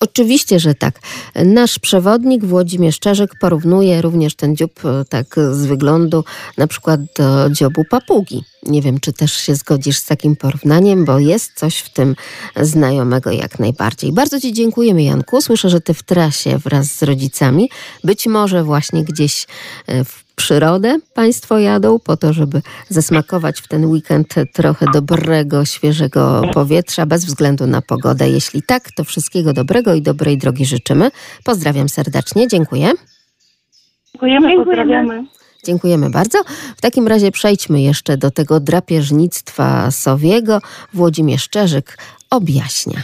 Oczywiście, że tak. Nasz przewodnik Włodzimierz Czerzyk porównuje również ten dziób e, tak z wyglądu na przykład do dziobu papugi. Nie wiem, czy też się zgodzisz z takim porównaniem, bo jest coś w tym znajomego jak najbardziej. Bardzo Ci dziękujemy, Janku. Słyszę, że Ty w trasie wraz z rodzicami, być może właśnie gdzieś e, w przyrodę Państwo jadą po to, żeby zasmakować w ten weekend trochę dobrego, świeżego powietrza, bez względu na pogodę. Jeśli tak, to wszystkiego dobrego i dobrej drogi życzymy. Pozdrawiam serdecznie, dziękuję. Dziękujemy, pozdrawiamy. Dziękujemy bardzo. W takim razie przejdźmy jeszcze do tego drapieżnictwa sowiego. Włodzimierz Szczerzyk objaśnia.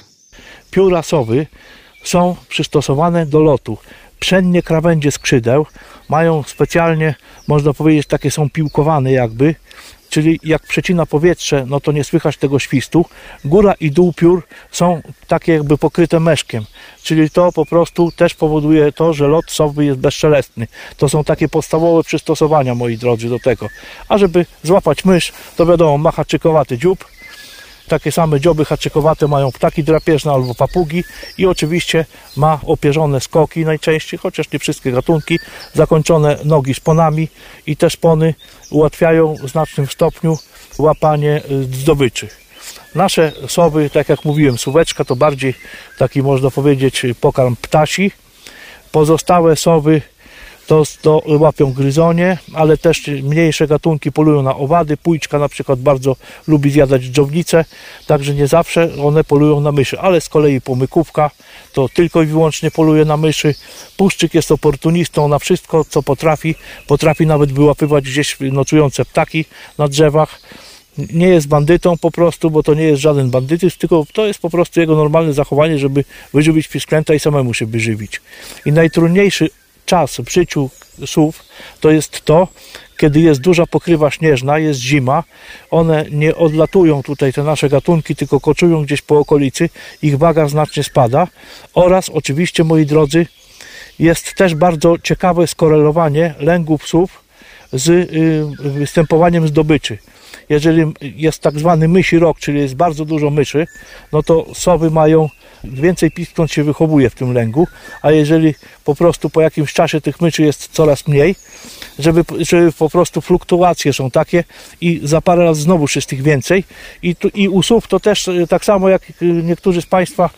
Pióra sowy są przystosowane do lotu. Przednie krawędzie skrzydeł mają specjalnie, można powiedzieć, takie są piłkowane jakby, czyli jak przecina powietrze, no to nie słychać tego świstu. Góra i dół piór są takie jakby pokryte meszkiem, czyli to po prostu też powoduje to, że lot sowy jest bezszelestny. To są takie podstawowe przystosowania, moi drodzy, do tego. A żeby złapać mysz, to wiadomo, ma haczykowaty dziób, takie same dzioby haczykowate mają ptaki drapieżne albo papugi i oczywiście ma opierzone skoki najczęściej, chociaż nie wszystkie gatunki, zakończone nogi szponami i te szpony ułatwiają w znacznym stopniu łapanie y, zdobyczy. Nasze sowy, tak jak mówiłem, suweczka to bardziej taki można powiedzieć pokarm ptasi. Pozostałe sowy to, to łapią gryzonie, ale też mniejsze gatunki polują na owady. Pójczka na przykład bardzo lubi zjadać dżownicę, także nie zawsze one polują na myszy, ale z kolei pomykówka to tylko i wyłącznie poluje na myszy. Puszczyk jest oportunistą na wszystko, co potrafi. Potrafi nawet wyłapywać gdzieś nocujące ptaki na drzewach nie jest bandytą po prostu, bo to nie jest żaden bandytyzm, tylko to jest po prostu jego normalne zachowanie, żeby wyżywić pisklęta i samemu się wyżywić. I najtrudniejszy czas w życiu słów to jest to, kiedy jest duża pokrywa śnieżna, jest zima, one nie odlatują tutaj, te nasze gatunki, tylko koczują gdzieś po okolicy, ich waga znacznie spada oraz oczywiście, moi drodzy, jest też bardzo ciekawe skorelowanie lęgu psów z y, występowaniem zdobyczy. Jeżeli jest tak zwany mysi rok, czyli jest bardzo dużo myszy, no to sowy mają więcej piskląt się wychowuje w tym lęgu, a jeżeli po prostu po jakimś czasie tych myszy jest coraz mniej, żeby, żeby po prostu fluktuacje są takie i za parę lat znowu jest tych więcej i, tu, i u słów to też y, tak samo jak y, niektórzy z Państwa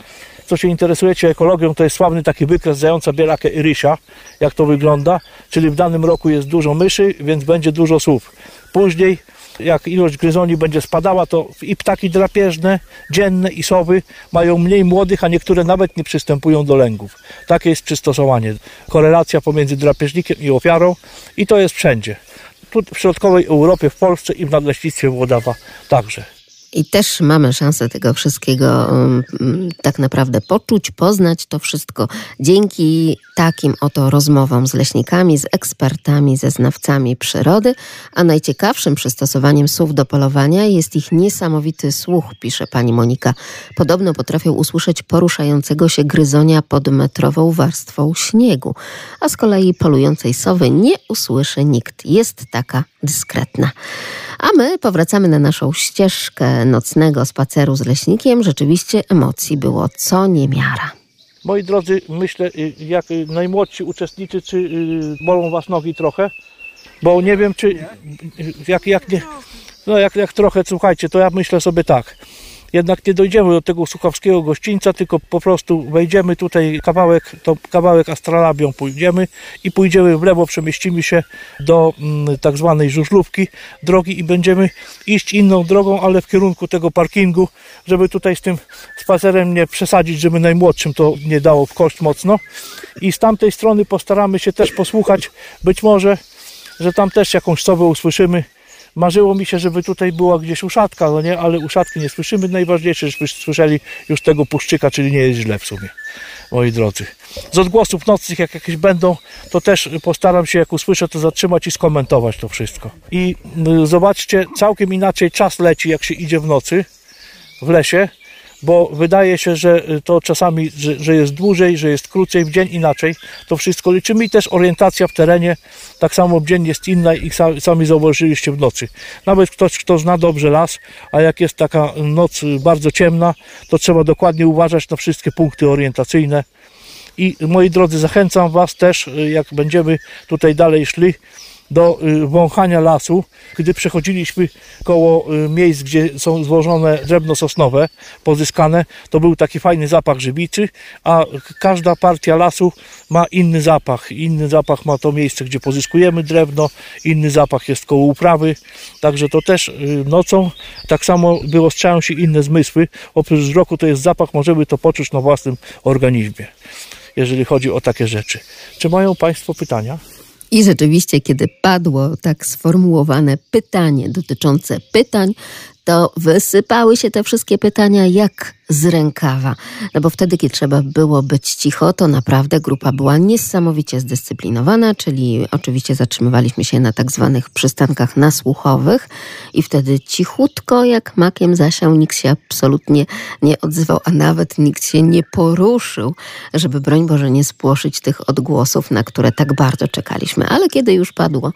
co się interesujecie ekologią, to jest sławny taki wykres zająca bielakę rysia, jak to wygląda, czyli w danym roku jest dużo myszy, więc będzie dużo słów. Później jak ilość gryzoni będzie spadała, to i ptaki drapieżne, dzienne i sowy mają mniej młodych, a niektóre nawet nie przystępują do lęgów. Takie jest przystosowanie. Korelacja pomiędzy drapieżnikiem i ofiarą i to jest wszędzie. Tu w środkowej Europie, w Polsce i w Nadleśnictwie Włodawa także. I też mamy szansę tego wszystkiego um, tak naprawdę poczuć, poznać to wszystko dzięki takim oto rozmowom z leśnikami, z ekspertami, ze znawcami przyrody, a najciekawszym przystosowaniem słów do polowania jest ich niesamowity słuch, pisze pani Monika. Podobno potrafią usłyszeć poruszającego się gryzonia pod metrową warstwą śniegu, a z kolei polującej sowy nie usłyszy nikt. Jest taka dyskretna. A my powracamy na naszą ścieżkę nocnego spaceru z leśnikiem. Rzeczywiście emocji było co niemiara. Moi drodzy, myślę, y, jak najmłodsi uczestnicy, czy y, bolą was nogi trochę? Bo nie wiem, czy jak, jak nie. No jak, jak trochę, słuchajcie, to ja myślę sobie tak jednak nie dojdziemy do tego słuchawskiego gościńca, tylko po prostu wejdziemy tutaj kawałek, to kawałek astralabią pójdziemy i pójdziemy w lewo, przemieścimy się do mm, tak zwanej żużlówki drogi i będziemy iść inną drogą, ale w kierunku tego parkingu, żeby tutaj z tym spacerem nie przesadzić, żeby najmłodszym to nie dało w kość mocno. I z tamtej strony postaramy się też posłuchać, być może, że tam też jakąś sowę usłyszymy, Marzyło mi się, żeby tutaj była gdzieś uszatka, no nie, ale uszatki nie słyszymy. Najważniejsze, żeśmy słyszeli już tego puszczyka, czyli nie jest źle w sumie, moi drodzy. Z odgłosów nocnych, jak jakieś będą, to też postaram się, jak usłyszę, to zatrzymać i skomentować to wszystko. I y, zobaczcie, całkiem inaczej czas leci, jak się idzie w nocy w lesie bo wydaje się, że to czasami, że, że, jest dłużej, że jest krócej, w dzień inaczej. To wszystko liczymy i też orientacja w terenie, tak samo w dzień jest inna i sami zauważyliście w nocy. Nawet ktoś, kto zna dobrze las, a jak jest taka noc bardzo ciemna, to trzeba dokładnie uważać na wszystkie punkty orientacyjne. I moi drodzy, zachęcam Was też, jak będziemy tutaj dalej szli, do y, wąchania lasu, gdy przechodziliśmy koło y, miejsc, gdzie są złożone drewno sosnowe pozyskane, to był taki fajny zapach żywicy, a każda partia lasu ma inny zapach. Inny zapach ma to miejsce, gdzie pozyskujemy drewno, inny zapach jest koło uprawy, także to też y, nocą tak samo wyostrzają się inne zmysły. Oprócz wzroku to jest zapach, możemy to poczuć na własnym organizmie, jeżeli chodzi o takie rzeczy. Czy mają Państwo pytania? I rzeczywiście, kiedy padło tak sformułowane pytanie dotyczące pytań, to wysypały się te wszystkie pytania jak z rękawa. No bo wtedy, kiedy trzeba było być cicho, to naprawdę grupa była niesamowicie zdyscyplinowana, czyli oczywiście zatrzymywaliśmy się na tak zwanych przystankach nasłuchowych i wtedy cichutko jak makiem zasiał, nikt się absolutnie nie odzywał, a nawet nikt się nie poruszył, żeby broń Boże nie spłoszyć tych odgłosów, na które tak bardzo czekaliśmy. Ale kiedy już padło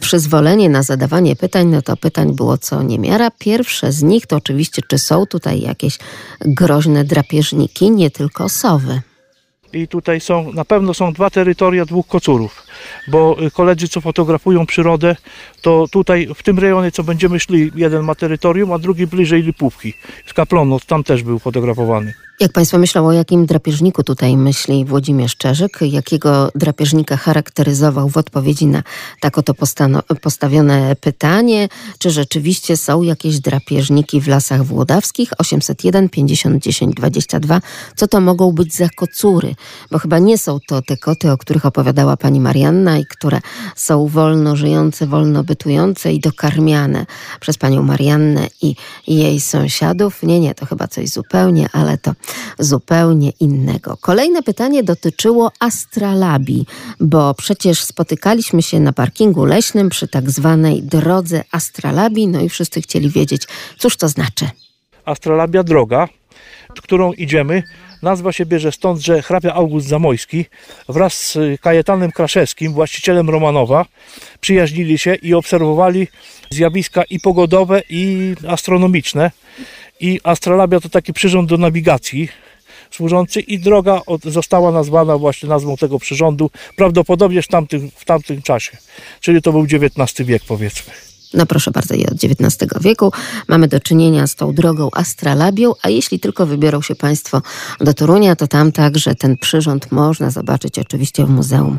przyzwolenie na zadawanie pytań, no to pytań było co niemiara. Pierwsze z nich to oczywiście, czy są tutaj jakieś groźne drapieżniki, nie tylko sowy. I tutaj są, na pewno są dwa terytoria dwóch kocurów, bo y, koledzy, co fotografują przyrodę, to tutaj w tym rejonie, co będziemy szli, jeden ma terytorium, a drugi bliżej Lipówki. Z Kaplonu, tam też był fotografowany. Jak Państwo myślą, o jakim drapieżniku tutaj myśli Włodzimierz Czerzyk? Jakiego drapieżnika charakteryzował w odpowiedzi na tak oto postawione pytanie? Czy rzeczywiście są jakieś drapieżniki w lasach włodawskich? 801 50 10 22. Co to mogą być za kocury? Bo chyba nie są to te koty, o których opowiadała pani Marianna i które są wolno żyjące, wolno bytujące i dokarmiane przez panią Mariannę i jej sąsiadów. Nie, nie, to chyba coś zupełnie, ale to zupełnie innego. Kolejne pytanie dotyczyło astralabii, bo przecież spotykaliśmy się na parkingu leśnym przy tak zwanej drodze astralabii, no i wszyscy chcieli wiedzieć, cóż to znaczy. Astralabia droga, którą idziemy, nazwa się bierze stąd, że hrabia August Zamojski wraz z Kajetanem Kraszewskim, właścicielem Romanowa, przyjaźnili się i obserwowali zjawiska i pogodowe, i astronomiczne. I astrolabia to taki przyrząd do nawigacji służący i droga od, została nazwana właśnie nazwą tego przyrządu prawdopodobnie w tamtym, w tamtym czasie. Czyli to był XIX wiek powiedzmy. No proszę bardzo, i od XIX wieku mamy do czynienia z tą drogą astralabią, a jeśli tylko wybiorą się Państwo do Torunia, to tam także ten przyrząd można zobaczyć oczywiście w Muzeum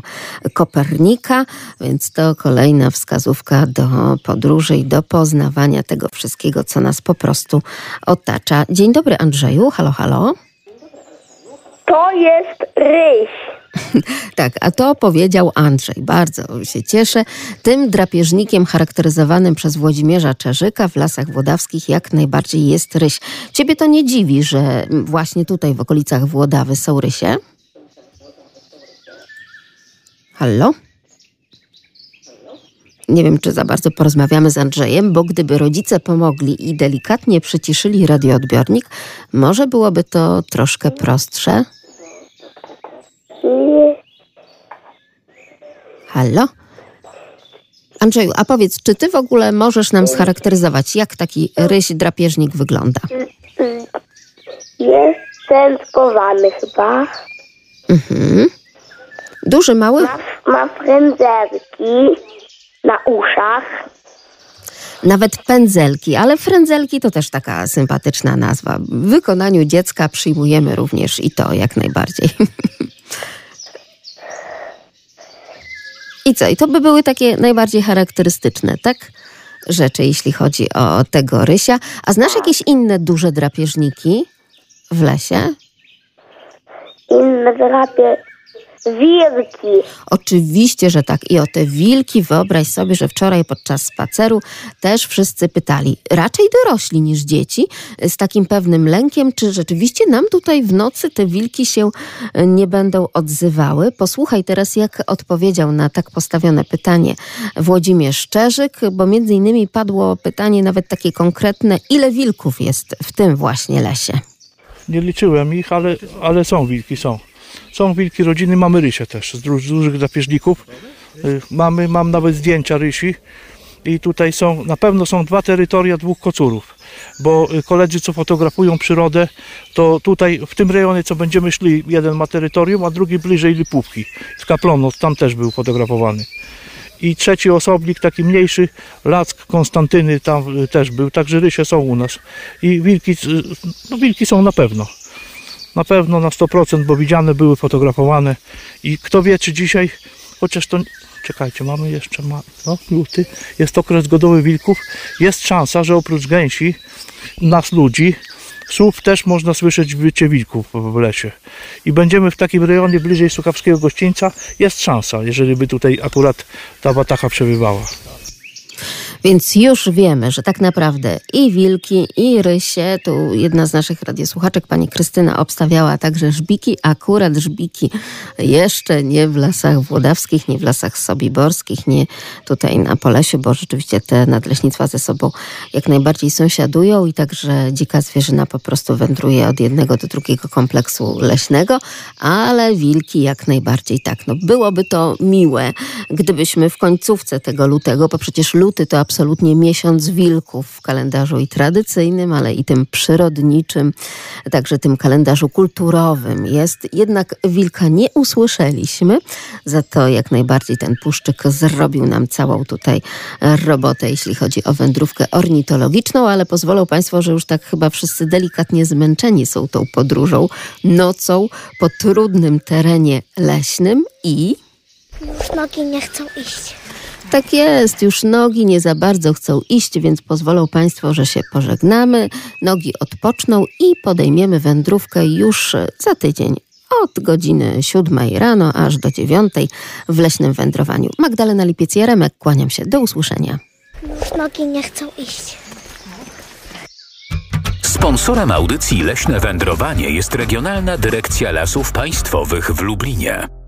Kopernika, więc to kolejna wskazówka do podróży i do poznawania tego wszystkiego, co nas po prostu otacza. Dzień dobry Andrzeju, halo, halo. To jest ryś. tak, a to powiedział Andrzej. Bardzo się cieszę. Tym drapieżnikiem charakteryzowanym przez Włodzimierza Czerzyka w Lasach Włodawskich jak najbardziej jest ryś. Ciebie to nie dziwi, że właśnie tutaj w okolicach Włodawy są rysie? Hallo? Nie wiem, czy za bardzo porozmawiamy z Andrzejem, bo gdyby rodzice pomogli i delikatnie przyciszyli radioodbiornik, może byłoby to troszkę prostsze. Halo? Andrzeju, a powiedz, czy ty w ogóle możesz nam scharakteryzować, jak taki ryś drapieżnik wygląda? Jest tęskowany chyba. Mhm. Duży, mały? Ma, ma frędzelki na uszach. Nawet pędzelki, ale frędzelki to też taka sympatyczna nazwa. W wykonaniu dziecka przyjmujemy również i to jak najbardziej. I co? I to by były takie najbardziej charakterystyczne, tak? Rzeczy, jeśli chodzi o tego rysia. A znasz jakieś inne duże drapieżniki w lesie? Inne drapie... Wilki. Oczywiście, że tak. I o te wilki wyobraź sobie, że wczoraj podczas spaceru też wszyscy pytali, raczej dorośli niż dzieci, z takim pewnym lękiem, czy rzeczywiście nam tutaj w nocy te wilki się e, nie będą odzywały. Posłuchaj teraz, jak odpowiedział na tak postawione pytanie Włodzimierz Szczerzyk, bo między innymi padło pytanie nawet takie konkretne, ile wilków jest w tym właśnie lesie? Nie liczyłem ich, ale, ale są wilki, są. Są wilki rodziny, mamy rysie też z dużych drapieżników. Y, mamy, mam nawet zdjęcia rysi i tutaj są, na pewno są dwa terytoria dwóch kocurów, bo y, koledzy, co fotografują przyrodę, to tutaj w tym rejonie, co będziemy szli, jeden ma terytorium, a drugi bliżej Lipówki, z Kaplonu, tam też był fotografowany. I trzeci osobnik, taki mniejszy, Lack Konstantyny tam y, też był, także rysie są u nas. I wilki, no wilki są na pewno. Na pewno na 100%, bo widziane były, fotografowane. I kto wie, czy dzisiaj, chociaż to, czekajcie, mamy jeszcze, ma, no, luty, jest okres godowy wilków, jest szansa, że oprócz gęsi, nas ludzi, Słów też można słyszeć wycie wilków w lesie. I będziemy w takim rejonie bliżej Sukawskiego Gościńca. Jest szansa, jeżeli by tutaj akurat ta watacha przebywała. Więc już wiemy, że tak naprawdę i wilki, i rysie, tu jedna z naszych radiosłuchaczek, pani Krystyna, obstawiała także żbiki, akurat żbiki jeszcze nie w lasach włodawskich, nie w lasach sobiborskich, nie tutaj na Polesiu, bo rzeczywiście te nadleśnictwa ze sobą jak najbardziej sąsiadują i także dzika zwierzyna po prostu wędruje od jednego do drugiego kompleksu leśnego, ale wilki jak najbardziej tak. No byłoby to miłe, gdybyśmy w końcówce tego lutego, bo przecież luty to absolutnie miesiąc wilków w kalendarzu i tradycyjnym, ale i tym przyrodniczym, także tym kalendarzu kulturowym jest. Jednak wilka nie usłyszeliśmy, za to jak najbardziej ten puszczyk zrobił nam całą tutaj robotę, jeśli chodzi o wędrówkę ornitologiczną, ale pozwolą Państwo, że już tak chyba wszyscy delikatnie zmęczeni są tą podróżą nocą po trudnym terenie leśnym i Już nogi nie chcą iść. Tak jest, już nogi nie za bardzo chcą iść, więc pozwolą Państwo, że się pożegnamy, nogi odpoczną i podejmiemy wędrówkę już za tydzień. Od godziny siódmej rano aż do dziewiątej w leśnym wędrowaniu. Magdalena Lipiec-Jaremek, kłaniam się. Do usłyszenia. Już nogi nie chcą iść. Sponsorem audycji Leśne Wędrowanie jest Regionalna Dyrekcja Lasów Państwowych w Lublinie.